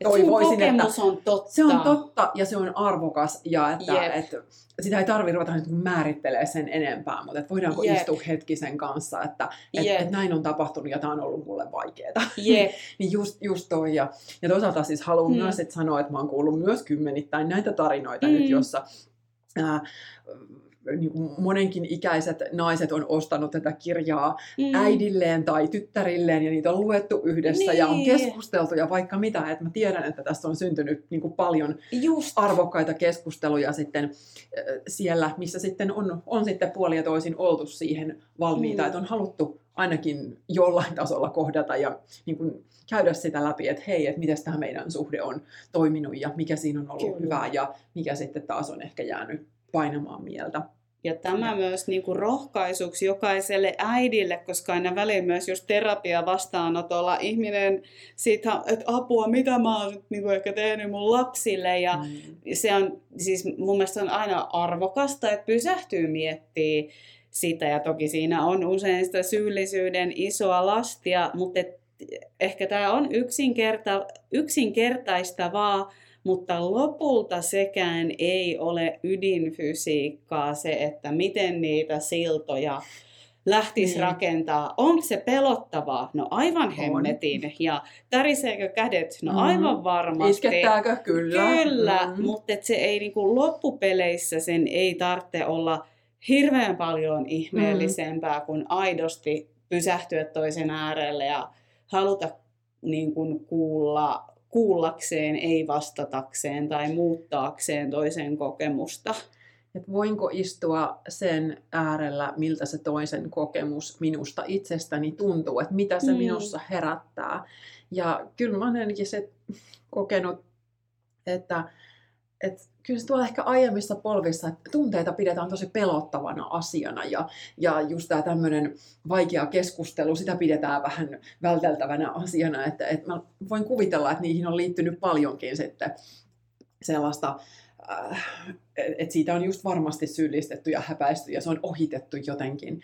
toivoisin, että on totta. se on totta ja se on arvokas ja että, yep. että sitä ei tarvitse ruveta nyt määrittelemään sen enempää, mutta että voidaanko yep. istua hetki sen kanssa, että et, yep. et näin on tapahtunut ja tämä on ollut mulle vaikeaa. Yep. [LAUGHS] niin just, just toi. Ja, ja toisaalta siis haluan hmm. myös että sanoa, että mä oon kuullut myös kymmenittäin näitä tarinoita hmm. nyt, jossa ää, niin monenkin ikäiset naiset on ostanut tätä kirjaa mm. äidilleen tai tyttärilleen ja niitä on luettu yhdessä niin. ja on niin. keskusteltu ja vaikka mitä. Että mä tiedän, että tässä on syntynyt niin kuin paljon Just. arvokkaita keskusteluja sitten siellä, missä sitten on, on sitten puoli ja toisin oltu siihen valmiita, mm. että on haluttu ainakin jollain tasolla kohdata ja niin kuin käydä sitä läpi, että hei, että miten tämä meidän suhde on toiminut ja mikä siinä on ollut Kyllä. hyvää ja mikä sitten taas on ehkä jäänyt painamaan mieltä. Ja tämä ja. myös niin kuin rohkaisuksi jokaiselle äidille, koska aina välillä myös just terapia vastaanotolla ihminen siitä, että apua, mitä mä oon niin kuin ehkä tehnyt mun lapsille. Ja mm. se on siis mun mielestä on aina arvokasta, että pysähtyy miettimään sitä. Ja toki siinä on usein sitä syyllisyyden isoa lastia, mutta et ehkä tämä on yksinkerta, yksinkertaistavaa, mutta lopulta sekään ei ole ydinfysiikkaa se, että miten niitä siltoja lähtisi niin. rakentaa. Onko se pelottavaa? No aivan hemmetin. On. Ja täriseekö kädet? No mm. aivan varmasti. Iskettääkö? Kyllä. Kyllä, mm. mutta se ei niinku loppupeleissä sen ei tarvitse olla hirveän paljon ihmeellisempää mm. kuin aidosti pysähtyä toisen äärelle ja haluta niin kuin kuulla kuullakseen, ei vastatakseen tai muuttaakseen toisen kokemusta. Et voinko istua sen äärellä, miltä se toisen kokemus minusta itsestäni tuntuu, että mitä se mm. minussa herättää. Ja kyllä mä olen se kokenut, että, että kyllä se tuolla ehkä aiemmissa polvissa, että tunteita pidetään tosi pelottavana asiana ja, ja just tämä tämmöinen vaikea keskustelu, sitä pidetään vähän välteltävänä asiana, että, että mä voin kuvitella, että niihin on liittynyt paljonkin sitten sellaista Äh, että siitä on just varmasti syyllistetty ja häpäisty ja se on ohitettu jotenkin.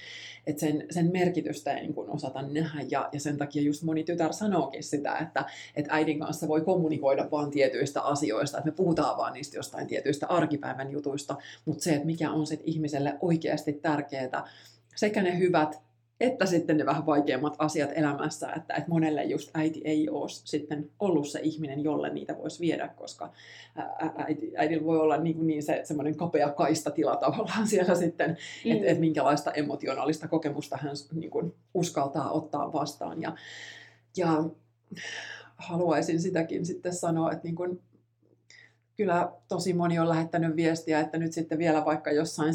Että sen, sen merkitystä ei niin osata nähdä ja, ja sen takia just moni tytär sanookin sitä, että, että äidin kanssa voi kommunikoida vaan tietyistä asioista, että me puhutaan vaan niistä jostain tietyistä arkipäivän jutuista, mutta se, että mikä on sitten ihmiselle oikeasti tärkeää, sekä ne hyvät että sitten ne vähän vaikeammat asiat elämässä, että, että monelle just äiti ei ole sitten ollut se ihminen, jolle niitä voisi viedä, koska äiti, äidillä voi olla niin, niin se semmoinen kapea kaistatila tavallaan [LAUGHS] siellä sitten, mm. että, että minkälaista emotionaalista kokemusta hän niin kuin uskaltaa ottaa vastaan. Ja, ja haluaisin sitäkin sitten sanoa, että niin kuin kyllä tosi moni on lähettänyt viestiä, että nyt sitten vielä vaikka jossain 7-80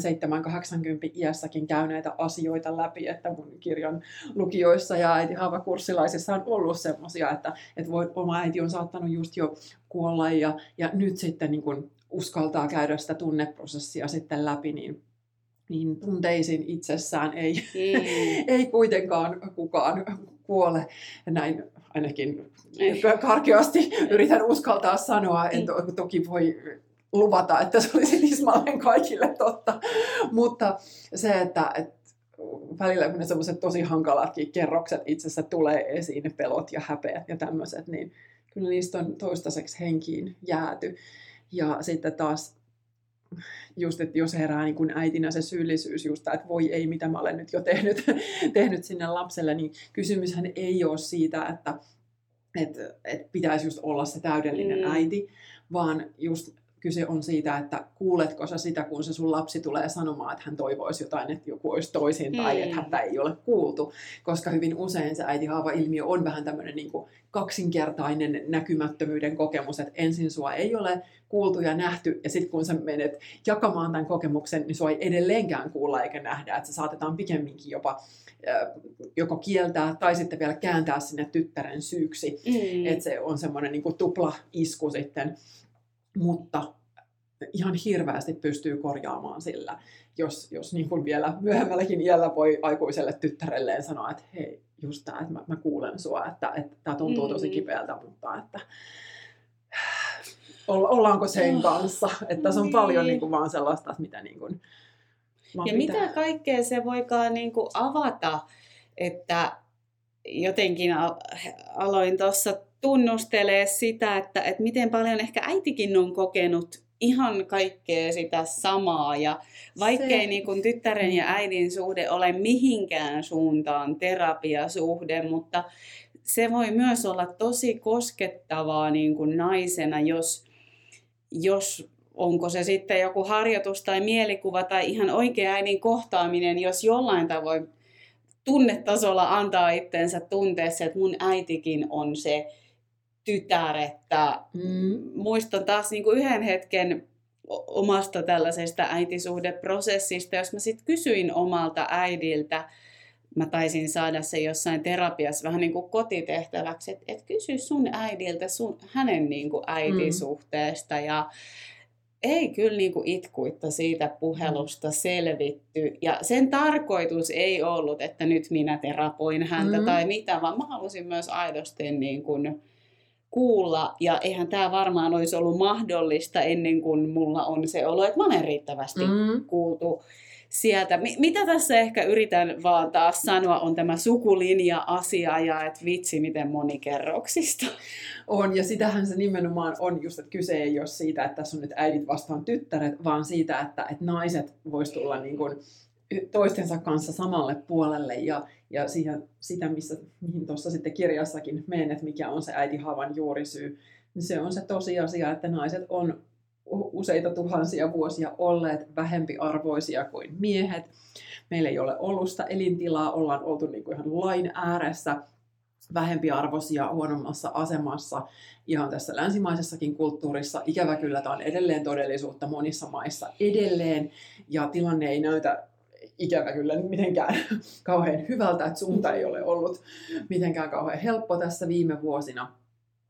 iässäkin käy näitä asioita läpi, että mun kirjan lukijoissa ja äiti kurssilaisissa on ollut semmoisia, että, että voi, oma äiti on saattanut just jo kuolla ja, ja nyt sitten niin kun uskaltaa käydä sitä tunneprosessia sitten läpi, niin niin tunteisiin itsessään ei, mm. [LAUGHS] ei kuitenkaan kukaan kuole. Näin ainakin karkeasti yritän uskaltaa sanoa, en to, toki voi luvata, että se olisi tismalleen kaikille totta, mutta se, että, että välillä kun ne semmoiset tosi hankalatkin kerrokset itsessä tulee esiin, ne pelot ja häpeät ja tämmöiset, niin kyllä niistä on toistaiseksi henkiin jääty. Ja sitten taas just, että jos herää niin kuin äitinä se syyllisyys just, että voi ei, mitä mä olen nyt jo tehnyt, [LAUGHS] tehnyt sinne lapselle, niin kysymyshän ei ole siitä, että, että, että pitäisi just olla se täydellinen mm. äiti, vaan just kyse on siitä, että kuuletko sä sitä, kun se sun lapsi tulee sanomaan, että hän toivoisi jotain, että joku olisi toisin mm. tai että häntä ei ole kuultu. Koska hyvin usein se äitihaava-ilmiö on vähän tämmöinen niin kaksinkertainen näkymättömyyden kokemus, että ensin sua ei ole kuultu ja nähty, ja sitten kun sä menet jakamaan tämän kokemuksen, niin sua ei edelleenkään kuulla eikä nähdä, että se saatetaan pikemminkin jopa joko kieltää tai sitten vielä kääntää sinne tyttären syyksi. Mm. Että se on semmoinen niin tupla isku sitten mutta ihan hirveästi pystyy korjaamaan sillä, jos, jos niin kuin vielä myöhemmälläkin iällä voi aikuiselle tyttärelleen sanoa, että hei, just tämä, että mä, mä kuulen sua, että, että tämä tuntuu tosi mm. kipeältä, mutta että [SIGHS] ollaanko sen oh, kanssa. Että tässä on niin. paljon niin kuin vaan sellaista, että mitä niin kuin, Ja pitää. mitä kaikkea se voikaan niin kuin avata, että jotenkin aloin tuossa tunnustelee sitä, että, että miten paljon ehkä äitikin on kokenut ihan kaikkea sitä samaa. Ja vaikkei se... niin kuin tyttären ja äidin suhde ole mihinkään suuntaan terapiasuhde, mutta se voi myös olla tosi koskettavaa niin kuin naisena, jos, jos onko se sitten joku harjoitus tai mielikuva tai ihan oikea äidin kohtaaminen, jos jollain tavoin tunnetasolla antaa itsensä tunteessa, että mun äitikin on se tytär, että mm. muistan taas niin kuin yhden hetken omasta tällaisesta äitisuhdeprosessista, jos mä sitten kysyin omalta äidiltä, mä taisin saada se jossain terapiassa vähän niin kuin kotitehtäväksi, että et kysy sun äidiltä sun, hänen niin kuin äitisuhteesta mm. ja ei kyllä niin kuin itkuitta siitä puhelusta selvitty. Ja sen tarkoitus ei ollut, että nyt minä terapoin häntä mm. tai mitä, vaan mä halusin myös aidosti niin kuin, kuulla, ja eihän tämä varmaan olisi ollut mahdollista ennen kuin mulla on se olo, että mä olen riittävästi mm. kuultu sieltä. M- mitä tässä ehkä yritän vaan taas sanoa, on tämä sukulinja-asia ja että vitsi, miten monikerroksista. On, ja sitähän se nimenomaan on just, että kyse ei ole siitä, että tässä on nyt äidit vastaan tyttäret, vaan siitä, että, että naiset vois tulla niin kuin toistensa kanssa samalle puolelle ja, ja siihen, sitä, missä, mihin tuossa sitten kirjassakin menen, että mikä on se äitihaavan juurisyy, niin se on se tosiasia, että naiset on useita tuhansia vuosia olleet vähempiarvoisia kuin miehet. Meillä ei ole ollut sitä elintilaa, ollaan oltu niin kuin ihan lain ääressä, vähempiarvoisia, huonommassa asemassa ihan tässä länsimaisessakin kulttuurissa. Ikävä kyllä tämä on edelleen todellisuutta monissa maissa edelleen, ja tilanne ei näytä ikävä kyllä mitenkään [LAUGHS] kauhean hyvältä, että suunta ei ole ollut mitenkään kauhean helppo tässä viime vuosina.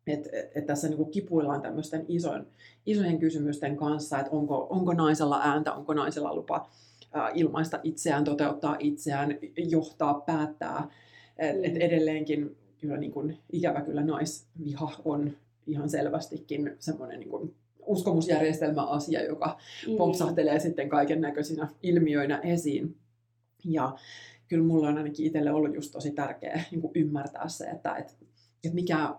Että et tässä niinku kipuillaan tämmöisten isojen, isojen kysymysten kanssa, että onko, onko naisella ääntä, onko naisella lupa ää, ilmaista itseään, toteuttaa itseään, johtaa, päättää. Et, et mm. edelleenkin kyllä niin kuin, ikävä kyllä naisviha on ihan selvästikin semmoinen niin uskomusjärjestelmäasia, joka mm. pompsahtelee sitten kaiken näköisinä ilmiöinä esiin. Ja kyllä mulla on ainakin itselle ollut just tosi tärkeää niin ymmärtää se, että, että, että mikä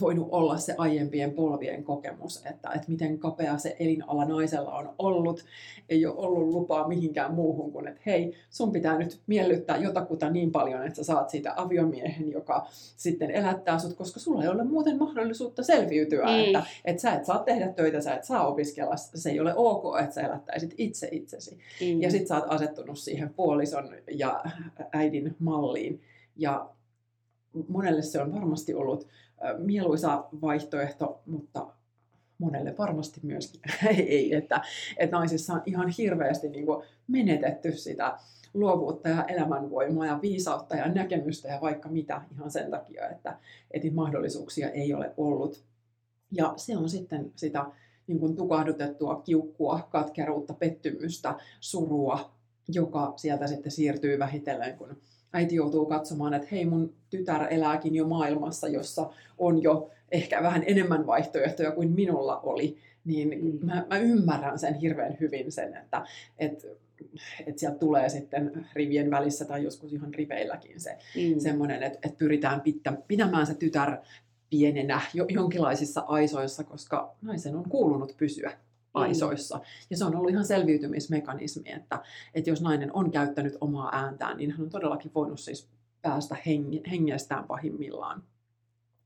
voinut olla se aiempien polvien kokemus, että, että miten kapea se elinala naisella on ollut. Ei ole ollut lupaa mihinkään muuhun kuin, että hei, sun pitää nyt miellyttää jotakuta niin paljon, että sä saat siitä aviomiehen, joka sitten elättää sut, koska sulla ei ole muuten mahdollisuutta selviytyä. Ei. Että, että sä et saa tehdä töitä, sä et saa opiskella, se ei ole ok, että sä elättäisit itse itsesi. Mm. Ja sit sä oot asettunut siihen puolison ja äidin malliin. Ja monelle se on varmasti ollut mieluisa vaihtoehto, mutta monelle varmasti myöskin [LAUGHS] ei, että, että naisissa on ihan hirveästi niin kuin menetetty sitä luovuutta ja elämänvoimaa ja viisautta ja näkemystä ja vaikka mitä ihan sen takia, että, että mahdollisuuksia ei ole ollut. Ja se on sitten sitä niin kuin tukahdutettua kiukkua, katkeruutta, pettymystä, surua, joka sieltä sitten siirtyy vähitellen, kun äiti joutuu katsomaan, että hei mun tytär elääkin jo maailmassa, jossa on jo ehkä vähän enemmän vaihtoehtoja kuin minulla oli, niin mm. mä, mä ymmärrän sen hirveän hyvin sen, että et, et sieltä tulee sitten rivien välissä tai joskus ihan riveilläkin se mm. semmoinen, että et pyritään pittä, pitämään se tytär pienenä jo, jonkinlaisissa aisoissa, koska naisen on kuulunut pysyä aisoissa. Ja se on ollut ihan selviytymismekanismi, että, että jos nainen on käyttänyt omaa ääntään, niin hän on todellakin voinut siis päästä heng- hengestään pahimmillaan.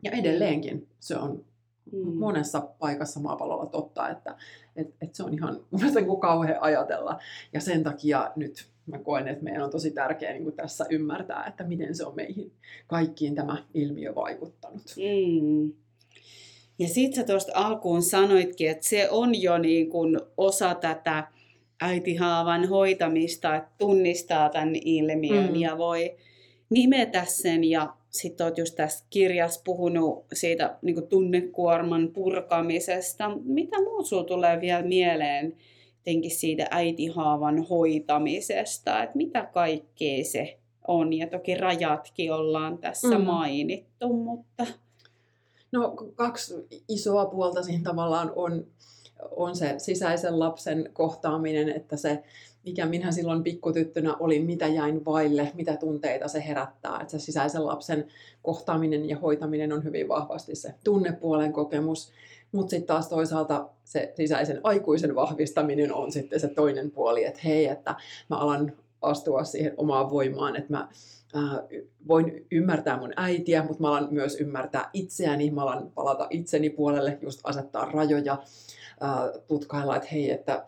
Ja edelleenkin se on mm. monessa paikassa maapallolla totta, että et, et se on ihan mun kuin kauhean ajatella. Ja sen takia nyt mä koen, että meidän on tosi tärkeää niin tässä ymmärtää, että miten se on meihin kaikkiin tämä ilmiö vaikuttanut. Mm. Ja sitten sä tuosta alkuun sanoitkin, että se on jo niin kuin osa tätä äitihaavan hoitamista, että tunnistaa tämän ilmiön mm. ja voi nimetä sen. Ja sitten olet just tässä kirjassa puhunut siitä niin tunnekuorman purkamisesta. Mitä muut sinulla tulee vielä mieleen jotenkin siitä äitihaavan hoitamisesta? Että mitä kaikkea se on? Ja toki rajatkin ollaan tässä mm. mainittu, mutta... No kaksi isoa puolta siinä tavallaan on, on se sisäisen lapsen kohtaaminen, että se mikä minä silloin pikkutyttönä olin, mitä jäin vaille, mitä tunteita se herättää. Että se sisäisen lapsen kohtaaminen ja hoitaminen on hyvin vahvasti se tunnepuolen kokemus. Mutta sitten taas toisaalta se sisäisen aikuisen vahvistaminen on sitten se toinen puoli, että hei, että mä alan astua siihen omaan voimaan, että mä voin ymmärtää mun äitiä, mutta mä alan myös ymmärtää itseäni, mä alan palata itseni puolelle, just asettaa rajoja, tutkailla, että hei, että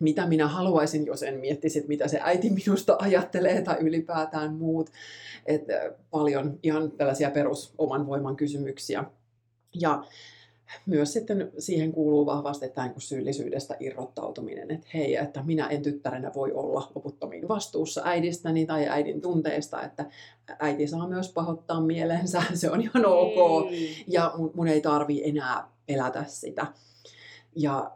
mitä minä haluaisin, jos en miettisi, että mitä se äiti minusta ajattelee tai ylipäätään muut. Että paljon ihan tällaisia perus oman voiman kysymyksiä. Ja myös sitten siihen kuuluu vahvasti tämä niin syyllisyydestä irrottautuminen, että hei, että minä en tyttärenä voi olla loputtomiin vastuussa äidistäni tai äidin tunteista, että äiti saa myös pahoittaa mielensä, [LAUGHS] se on ihan ok, ja mun, mun ei tarvi enää pelätä sitä. Ja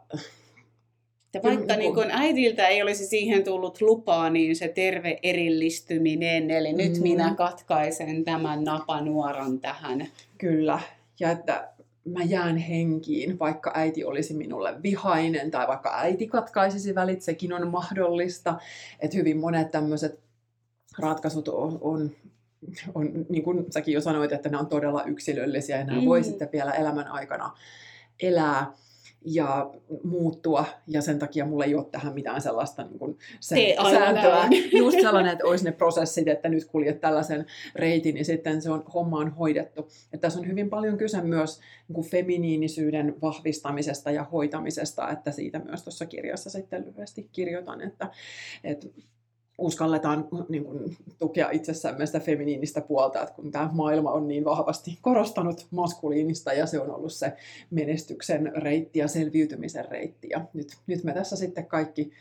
ja vaikka niin kun äidiltä ei olisi siihen tullut lupaa, niin se terve erillistyminen, eli nyt mm. minä katkaisen tämän napanuoran tähän. Kyllä, ja että mä jään henkiin, vaikka äiti olisi minulle vihainen tai vaikka äiti katkaisisi välit, sekin on mahdollista. Että hyvin monet tämmöiset ratkaisut on, on, on, niin kuin säkin jo sanoit, että ne on todella yksilöllisiä ja nämä mm. voi sitten vielä elämän aikana elää ja muuttua, ja sen takia mulla ei ole tähän mitään sellaista niin kuin sääntöä. [LAUGHS] Just sellainen, että olisi ne prosessit, että nyt kuljet tällaisen reitin, niin sitten se on, homma on hoidettu. Että tässä on hyvin paljon kyse myös niin kuin feminiinisyyden vahvistamisesta ja hoitamisesta, että siitä myös tuossa kirjassa sitten lyhyesti kirjoitan, että, että uskalletaan niin kuin, tukea itsessämme sitä feminiinistä puolta, että kun tämä maailma on niin vahvasti korostanut maskuliinista ja se on ollut se menestyksen reitti ja selviytymisen reitti. Ja nyt, nyt me tässä sitten kaikki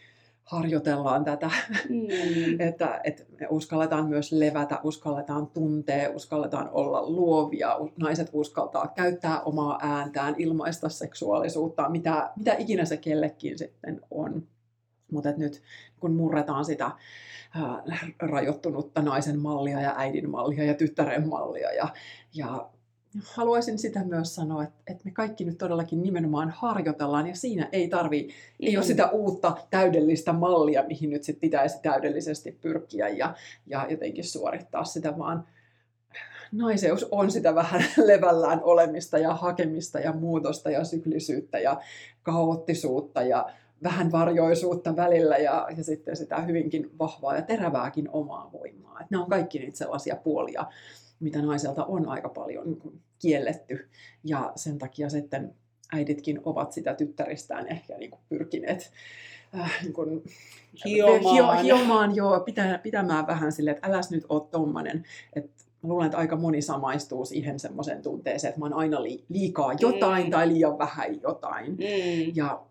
harjoitellaan tätä, mm. [LAUGHS] että, että me uskalletaan myös levätä, uskalletaan tuntea, uskalletaan olla luovia, naiset uskaltaa käyttää omaa ääntään, ilmaista seksuaalisuutta, mitä, mitä ikinä se kellekin sitten on. Mutta nyt kun murretaan sitä rajoittunutta naisen mallia ja äidin mallia ja tyttären mallia ja, ja haluaisin sitä myös sanoa, että, että me kaikki nyt todellakin nimenomaan harjoitellaan ja siinä ei tarvi, ei ole sitä uutta täydellistä mallia, mihin nyt sit pitäisi täydellisesti pyrkiä ja, ja jotenkin suorittaa sitä, vaan naiseus on sitä vähän [LAUGHS] levällään olemista ja hakemista ja muutosta ja syklisyyttä ja kaoottisuutta ja vähän varjoisuutta välillä ja, ja sitten sitä hyvinkin vahvaa ja terävääkin omaa voimaa. Et nämä on kaikki niitä sellaisia puolia, mitä naiselta on aika paljon niin kielletty. Ja sen takia sitten äiditkin ovat sitä tyttäristään ehkä niin kuin pyrkineet äh, niin kuin, hiomaan, hiomaan joo, pitää, pitämään vähän silleen, että äläs nyt ole tommonen. Että mä luulen, että aika moni samaistuu siihen semmoiseen tunteeseen, että mä oon aina liikaa jotain mm. tai liian vähän jotain. Mm. Ja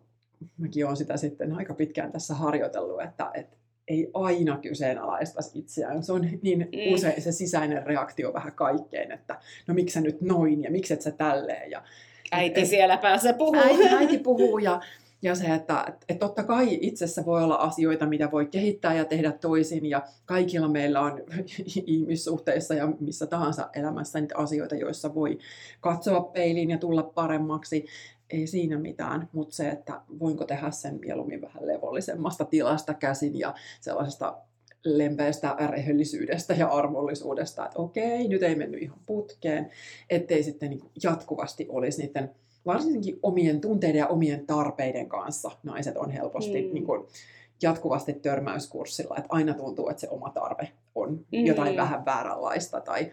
mäkin olen sitä sitten aika pitkään tässä harjoitellut, että, että ei aina kyseenalaistaisi itseään. Se on niin mm. usein se sisäinen reaktio vähän kaikkeen, että no miksi sä nyt noin ja miksi et sä tälleen. Ja, äiti et, siellä päässä puhuu. Äiti, äiti puhuu ja, ja se, että et, et totta kai itsessä voi olla asioita, mitä voi kehittää ja tehdä toisin ja kaikilla meillä on [LAUGHS] ihmissuhteissa ja missä tahansa elämässä niitä asioita, joissa voi katsoa peiliin ja tulla paremmaksi ei siinä mitään, mutta se, että voinko tehdä sen mieluummin vähän levollisemmasta tilasta käsin ja sellaisesta lempeästä rehellisyydestä ja armollisuudesta, että okei, nyt ei mennyt ihan putkeen, ettei sitten niin jatkuvasti olisi niiden varsinkin omien tunteiden ja omien tarpeiden kanssa naiset on helposti mm. niin kuin, jatkuvasti törmäyskurssilla, että aina tuntuu, että se oma tarve on mm. jotain vähän vääränlaista tai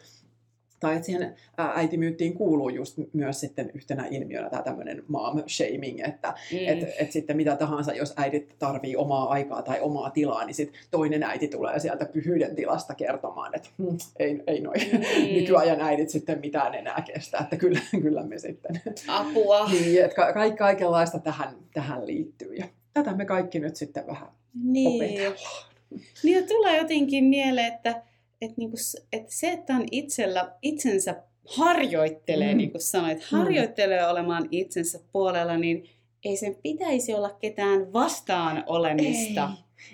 tai että siihen äitimyyttiin kuuluu just myös sitten yhtenä ilmiönä tämä tämmöinen mom shaming, että mm. et, et sitten mitä tahansa, jos äidit tarvii omaa aikaa tai omaa tilaa, niin sitten toinen äiti tulee sieltä pyhyyden tilasta kertomaan, että hm, ei, ei noin mm. nykyajan äidit sitten mitään enää kestä, että kyllä, kyllä me sitten. Apua. niin, että ka- kaikenlaista tähän, tähän liittyy ja tätä me kaikki nyt sitten vähän niin. opetellaan. Niin tulee jotenkin mieleen, että että niinku, et se, että on itsellä, itsensä harjoittelee, mm. niin kuin sanoit, harjoittelee mm. olemaan itsensä puolella, niin ei sen pitäisi olla ketään vastaan olemista.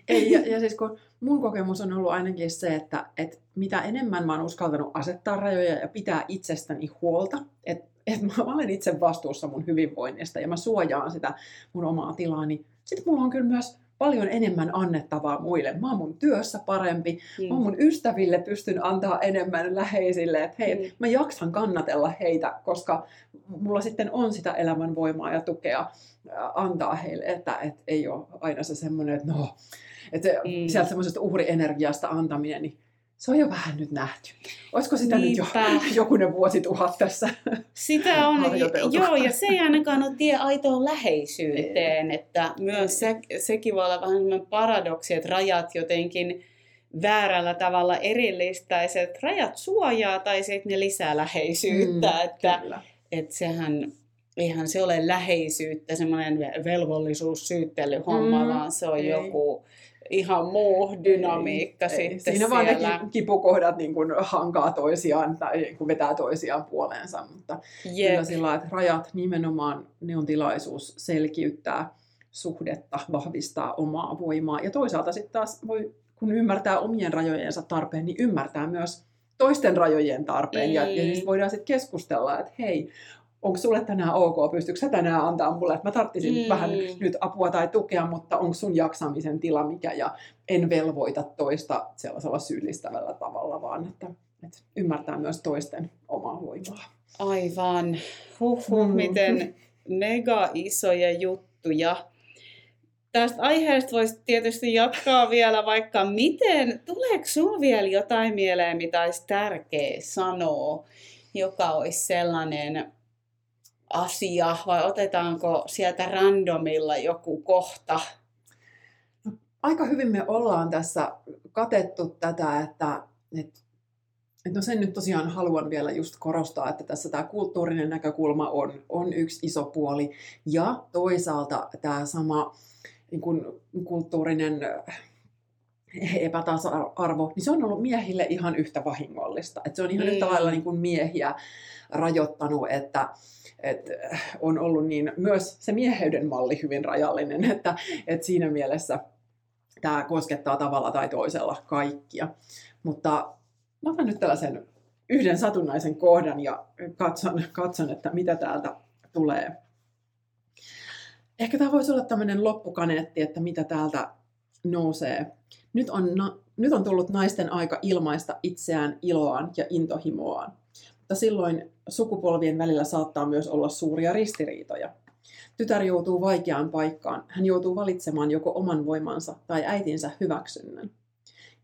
Ei, ei ja, ja siis kun mun kokemus on ollut ainakin se, että, että mitä enemmän mä oon uskaltanut asettaa rajoja ja pitää itsestäni huolta, että, että mä [LAUGHS] olen itse vastuussa mun hyvinvoinnista ja mä suojaan sitä mun omaa tilaa, niin sitten mulla on kyllä myös paljon enemmän annettavaa muille. Mä oon mun työssä parempi, mm. mä oon mun ystäville pystyn antaa enemmän läheisille, että hei, mm. mä jaksan kannatella heitä, koska mulla sitten on sitä elämän voimaa ja tukea antaa heille, että, että ei ole aina se semmoinen, että no, että mm. sieltä semmoisesta uhrienergiasta antaminen, niin se on jo vähän nyt nähty. Olisiko sitä Niinpä. nyt jo [LAUGHS] jokunen vuosituhat tässä Sitä on, joo, ja se ei ainakaan ole tie aitoon läheisyyteen, ei. että myös se, sekin voi olla vähän paradoksi, että rajat jotenkin väärällä tavalla erillistäiset. Rajat suojaa tai sitten ne lisää läheisyyttä, mm, että, että sehän eihän se ole läheisyyttä, semmoinen velvollisuussyyttelyhomma, mm, vaan se on ei. joku ihan muu dynamiikka ei, sitten Siinä siellä. vaan ne kipukohdat niin kuin hankaa toisiaan tai niin kuin vetää toisiaan puoleensa, mutta Jep. kyllä sillä että rajat nimenomaan ne on tilaisuus selkiyttää suhdetta, vahvistaa omaa voimaa ja toisaalta sitten taas voi, kun ymmärtää omien rajojensa tarpeen, niin ymmärtää myös toisten rajojen tarpeen mm. ja, ja siis voidaan sitten keskustella, että hei, onko sulle tänään ok, pystyykö sä tänään antaa mulle, että mä tarttisin mm. vähän nyt apua tai tukea, mutta onko sun jaksamisen tila mikä, ja en velvoita toista sellaisella syyllistävällä tavalla, vaan että, että ymmärtää myös toisten omaa voimaa. Aivan. Huhhuh, mm. miten mega isoja juttuja. Tästä aiheesta voisi tietysti jatkaa vielä vaikka miten. Tuleeko sinulla vielä jotain mieleen, mitä olisi tärkeä sanoa, joka olisi sellainen asia vai otetaanko sieltä randomilla joku kohta? No, aika hyvin me ollaan tässä katettu tätä, että, että, että no sen nyt tosiaan haluan vielä just korostaa, että tässä tämä kulttuurinen näkökulma on, on yksi iso puoli ja toisaalta tämä sama niin kuin, kulttuurinen epätasa-arvo, niin se on ollut miehille ihan yhtä vahingollista. Että se on ihan mm. yhtä lailla niin kuin miehiä rajoittanut, että, että on ollut niin myös se mieheyden malli hyvin rajallinen, että, että siinä mielessä tämä koskettaa tavalla tai toisella kaikkia. Mutta mä otan nyt tällaisen yhden satunnaisen kohdan ja katson, katson että mitä täältä tulee. Ehkä tämä voisi olla tämmöinen loppukaneetti, että mitä täältä nousee. Nyt on, nyt on tullut naisten aika ilmaista itseään, iloaan ja intohimoaan mutta silloin sukupolvien välillä saattaa myös olla suuria ristiriitoja. Tytär joutuu vaikeaan paikkaan. Hän joutuu valitsemaan joko oman voimansa tai äitinsä hyväksynnän.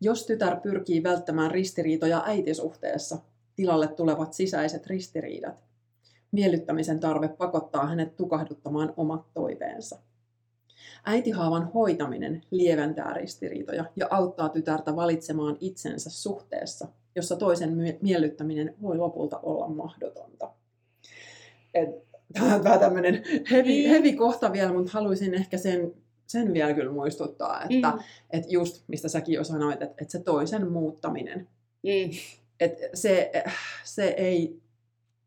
Jos tytär pyrkii välttämään ristiriitoja äitisuhteessa, tilalle tulevat sisäiset ristiriidat. Miellyttämisen tarve pakottaa hänet tukahduttamaan omat toiveensa. Äitihaavan hoitaminen lieventää ristiriitoja ja auttaa tytärtä valitsemaan itsensä suhteessa, jossa toisen miellyttäminen voi lopulta olla mahdotonta. Tämä on vähän tämmöinen hevi, mm. hevi kohta vielä, mutta haluaisin ehkä sen, sen vielä kyllä muistuttaa, että mm. että just mistä säkin jo sanoit, että, että se toisen muuttaminen, mm. että se, se ei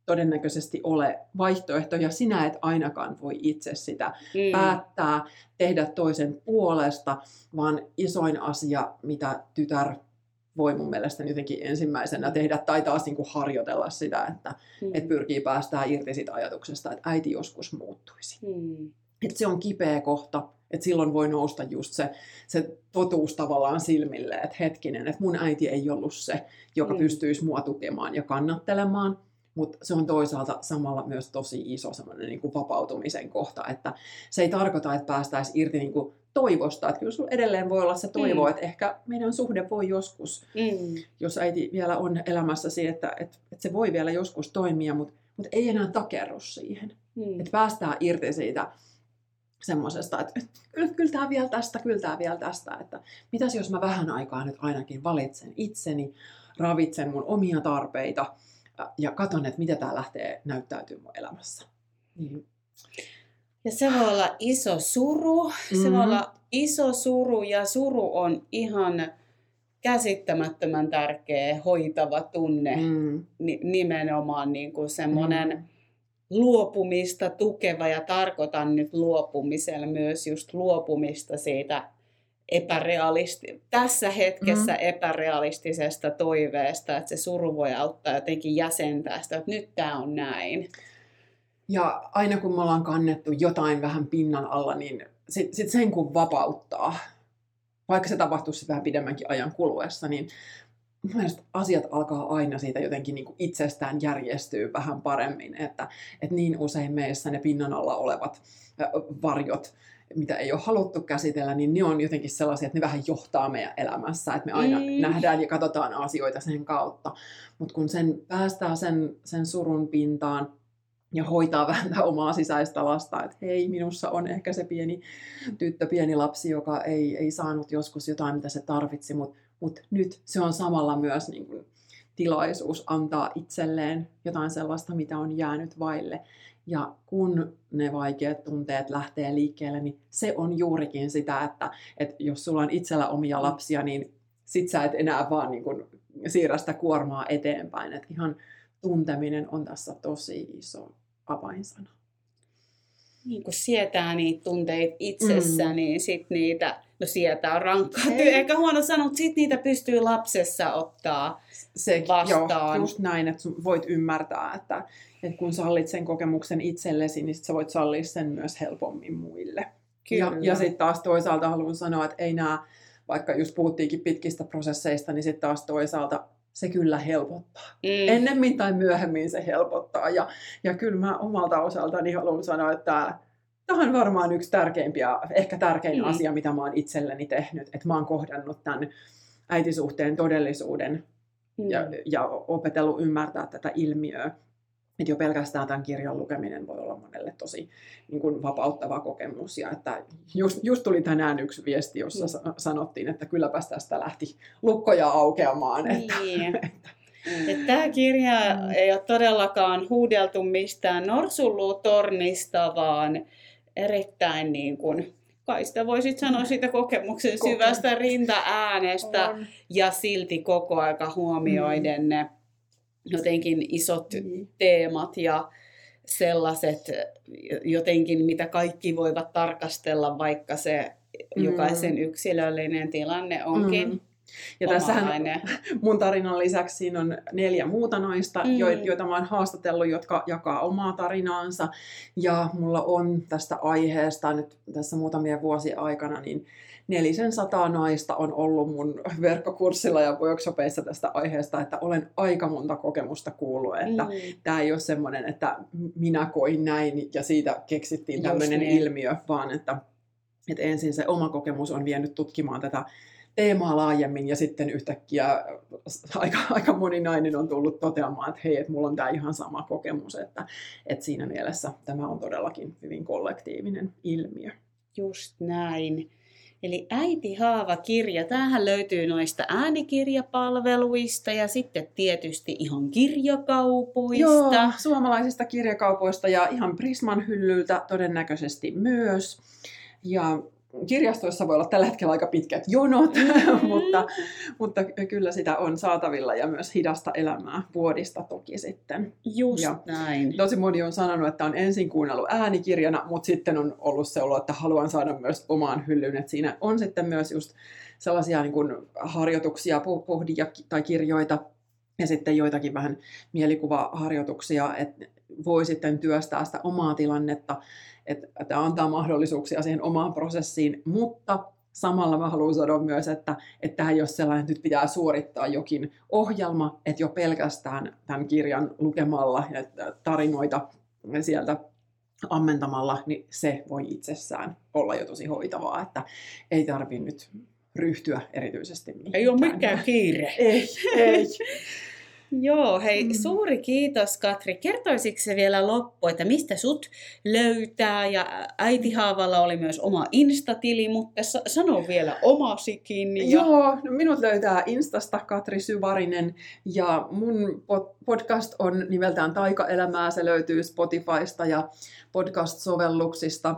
todennäköisesti ole vaihtoehto ja sinä et ainakaan voi itse sitä mm. päättää, tehdä toisen puolesta, vaan isoin asia, mitä tytär voi mun mielestä jotenkin ensimmäisenä tehdä tai taas niin kuin harjoitella sitä, että mm. et pyrkii päästään irti siitä ajatuksesta, että äiti joskus muuttuisi. Mm. Että se on kipeä kohta, että silloin voi nousta just se, se totuus tavallaan silmille, että hetkinen, että mun äiti ei ollut se, joka mm. pystyisi mua tukemaan ja kannattelemaan, mutta se on toisaalta samalla myös tosi iso semmoinen niin kuin vapautumisen kohta, että se ei tarkoita, että päästäisiin irti niin kuin toivosta, että kyllä sulla edelleen voi olla se toivo, mm. että ehkä meidän suhde voi joskus, mm. jos äiti vielä on elämässäsi, että, että, että se voi vielä joskus toimia, mutta, mutta ei enää takerru siihen. Mm. Että päästään irti siitä semmoisesta, että, että kyllä, kyllä tämä vielä tästä, kyllä tämä vielä tästä, että mitäs jos mä vähän aikaa nyt ainakin valitsen itseni, ravitsen mun omia tarpeita ja katson, että mitä tämä lähtee näyttäytyy mun elämässä. Niin. Ja se voi olla iso suru, mm-hmm. se voi mm-hmm. olla iso suru ja suru on ihan käsittämättömän tärkeä hoitava tunne, mm. nimenomaan niin kuin semmoinen mm luopumista tukeva ja tarkoitan nyt luopumisella myös just luopumista siitä epärealisti- tässä hetkessä mm. epärealistisesta toiveesta, että se suru voi auttaa jotenkin jäsentää sitä, että nyt tämä on näin. Ja aina kun me ollaan kannettu jotain vähän pinnan alla, niin sitten sit sen kun vapauttaa, vaikka se tapahtuisi vähän pidemmänkin ajan kuluessa, niin mielestäni asiat alkaa aina siitä jotenkin niin kuin itsestään järjestyy vähän paremmin, että, että niin usein meissä ne pinnan alla olevat varjot, mitä ei ole haluttu käsitellä, niin ne on jotenkin sellaisia, että ne vähän johtaa meidän elämässä, että me aina mm. nähdään ja katsotaan asioita sen kautta. Mutta kun sen päästää sen, sen surun pintaan ja hoitaa [LAUGHS] vähän omaa sisäistä lasta, että hei, minussa on ehkä se pieni tyttö, pieni lapsi, joka ei, ei saanut joskus jotain, mitä se tarvitsi, mutta mutta nyt se on samalla myös niin kuin, tilaisuus antaa itselleen jotain sellaista, mitä on jäänyt vaille. Ja kun ne vaikeat tunteet lähtee liikkeelle, niin se on juurikin sitä, että, että jos sulla on itsellä omia lapsia, niin sit sä et enää vaan niin kuin siirrä sitä kuormaa eteenpäin. Että ihan tunteminen on tässä tosi iso avainsana. Niin kun sietää niitä tunteita itsessä, mm. niin sit niitä no sieltä on rankkaa työ, eikä huono sanoa, mutta sitten niitä pystyy lapsessa ottaa se, vastaan. Joo, just näin, että voit ymmärtää, että, että kun sallit sen kokemuksen itsellesi, niin sit sä voit sallia sen myös helpommin muille. Kyllä. Ja, ja sitten taas toisaalta haluan sanoa, että ei nämä, vaikka just puhuttiinkin pitkistä prosesseista, niin sitten taas toisaalta se kyllä helpottaa. Mm. Ennemmin tai myöhemmin se helpottaa. Ja, ja kyllä mä omalta osaltani haluan sanoa, että Tämä on varmaan yksi tärkeimpiä, ehkä tärkein mm. asia, mitä mä oon itselleni tehnyt. Että mä oon kohdannut tämän äitisuhteen todellisuuden mm. ja, ja opetellut ymmärtää tätä ilmiöä. Että jo pelkästään tämän kirjan lukeminen voi olla monelle tosi niin kuin vapauttava kokemus. Ja että just, just tuli tänään yksi viesti, jossa mm. sanottiin, että kylläpäs tästä lähti lukkoja aukeamaan. Että, niin. [LAUGHS] että, että tämä kirja mm. ei ole todellakaan huudeltu mistään norsulluutornista, vaan erittäin niin kuin, kai sitä voisit sanoa siitä kokemuksen Koke. syvästä rintaäänestä on. ja silti koko aika huomioiden mm. ne jotenkin isot mm. teemat ja sellaiset jotenkin, mitä kaikki voivat tarkastella, vaikka se mm. jokaisen yksilöllinen tilanne onkin. Mm ja tässähän [LAUGHS] mun tarinan lisäksi siinä on neljä muuta naista, mm. joita mä oon haastatellut, jotka jakaa omaa tarinaansa. Ja mulla on tästä aiheesta nyt tässä muutamia vuosia aikana, niin nelisen sataa naista on ollut mun verkkokurssilla ja workshopeissa tästä aiheesta, että olen aika monta kokemusta kuullut, että mm. tämä ei ole semmoinen, että minä koin näin ja siitä keksittiin tämmöinen niin. ilmiö, vaan että, että ensin se oma kokemus on vienyt tutkimaan tätä teemaa laajemmin ja sitten yhtäkkiä aika, aika moni nainen on tullut toteamaan, että hei, että mulla on tämä ihan sama kokemus, että, että siinä mielessä tämä on todellakin hyvin kollektiivinen ilmiö. Just näin. Eli Äiti Haava-kirja, tämähän löytyy noista äänikirjapalveluista ja sitten tietysti ihan kirjakaupoista. Joo, suomalaisista kirjakaupoista ja ihan Prisman hyllyltä todennäköisesti myös. Ja kirjastoissa voi olla tällä hetkellä aika pitkät jonot, mm-hmm. [LAUGHS] mutta, mutta kyllä sitä on saatavilla ja myös hidasta elämää vuodista toki sitten. Just ja näin. Tosi moni on sanonut, että on ensin kuunnellut äänikirjana, mutta sitten on ollut se olo, että haluan saada myös omaan hyllyyn. Että siinä on sitten myös just sellaisia niin kuin harjoituksia, pohdia tai kirjoita, ja sitten joitakin vähän mielikuvaharjoituksia, että voi sitten työstää sitä omaa tilannetta että, että antaa mahdollisuuksia siihen omaan prosessiin, mutta samalla mä haluan sanoa myös, että, että tämä ei ole sellainen, että nyt pitää suorittaa jokin ohjelma, että jo pelkästään tämän kirjan lukemalla että tarinoita sieltä ammentamalla, niin se voi itsessään olla jo tosi hoitavaa, että ei tarvi nyt ryhtyä erityisesti mihinkään. Ei ole mikään kiire. Ei, ei. [LAUGHS] Joo, hei, mm. suuri kiitos Katri. Kertoisitko se vielä loppu, että mistä sut löytää? Ja äiti Haavalla oli myös oma Insta-tili, mutta sano vielä omasikin. Ja... Joo, no minut löytää Instasta Katri Syvarinen ja mun podcast on nimeltään Taikaelämää. Se löytyy Spotifysta ja podcast-sovelluksista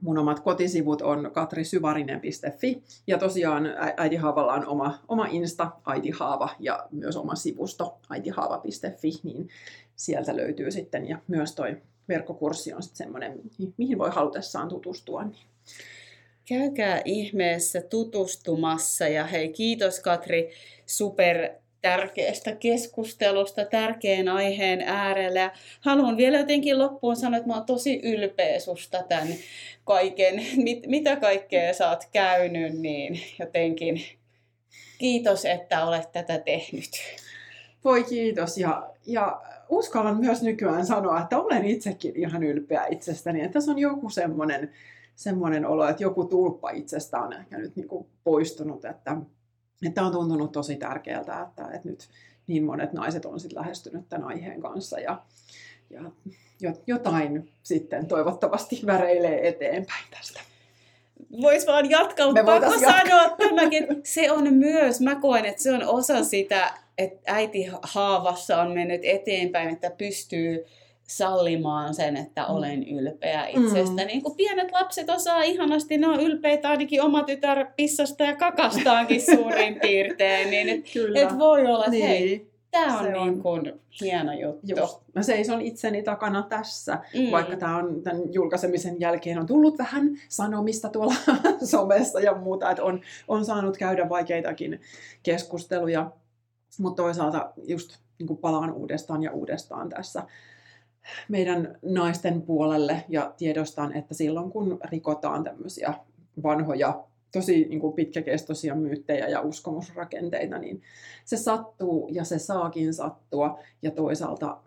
mun omat kotisivut on katrisyvarinen.fi ja tosiaan Äiti Haavalla on oma, oma Insta, Äiti Haava ja myös oma sivusto äitihaava.fi, niin sieltä löytyy sitten ja myös toi verkkokurssi on sitten semmoinen, mihin voi halutessaan tutustua. Niin. Käykää ihmeessä tutustumassa ja hei kiitos Katri super tärkeästä keskustelusta tärkeän aiheen äärellä. Haluan vielä jotenkin loppuun sanoa, että mä oon tosi ylpeä susta tämän kaiken, mit, mitä kaikkea sä oot käynyt, niin jotenkin kiitos, että olet tätä tehnyt. Voi kiitos ja, ja uskallan myös nykyään sanoa, että olen itsekin ihan ylpeä itsestäni. Että tässä on joku semmoinen, semmoinen olo, että joku tulppa itsestä on ehkä nyt niin kuin poistunut, että että on tuntunut tosi tärkeältä, että, että nyt niin monet naiset on sit lähestynyt tämän aiheen kanssa ja, ja jotain sitten toivottavasti väreilee eteenpäin tästä. Vois vaan jatkaa, mutta pakko sanoa tämäkin. Se on myös, mä koen, että se on osa sitä, että äiti haavassa on mennyt eteenpäin, että pystyy sallimaan sen, että mm. olen ylpeä itsestä. Mm. Niin kuin pienet lapset osaa ihanasti, ne on ylpeitä ainakin oma tytär pissasta ja kakastaankin suurin [LAUGHS] piirtein. Niin et, et voi olla, että niin. hei, tämä on, on niin kuin hieno juttu. Just. Mä seison itseni takana tässä, mm. vaikka tämä on tämän julkaisemisen jälkeen on tullut vähän sanomista tuolla [LAUGHS] somessa ja muuta, että on, on saanut käydä vaikeitakin keskusteluja, mutta toisaalta just niin kuin palaan uudestaan ja uudestaan tässä meidän naisten puolelle ja tiedostan, että silloin kun rikotaan tämmöisiä vanhoja, tosi niin kuin pitkäkestoisia myyttejä ja uskomusrakenteita, niin se sattuu ja se saakin sattua ja toisaalta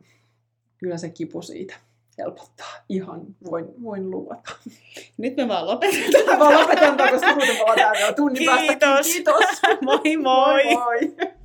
kyllä se kipu siitä helpottaa. Ihan voin, voin luvata. Nyt me vaan lopetetaan. Mä lopetan, koska muuten me ollaan täällä tunnin Kiitos. Kiitos. moi moi. moi, moi.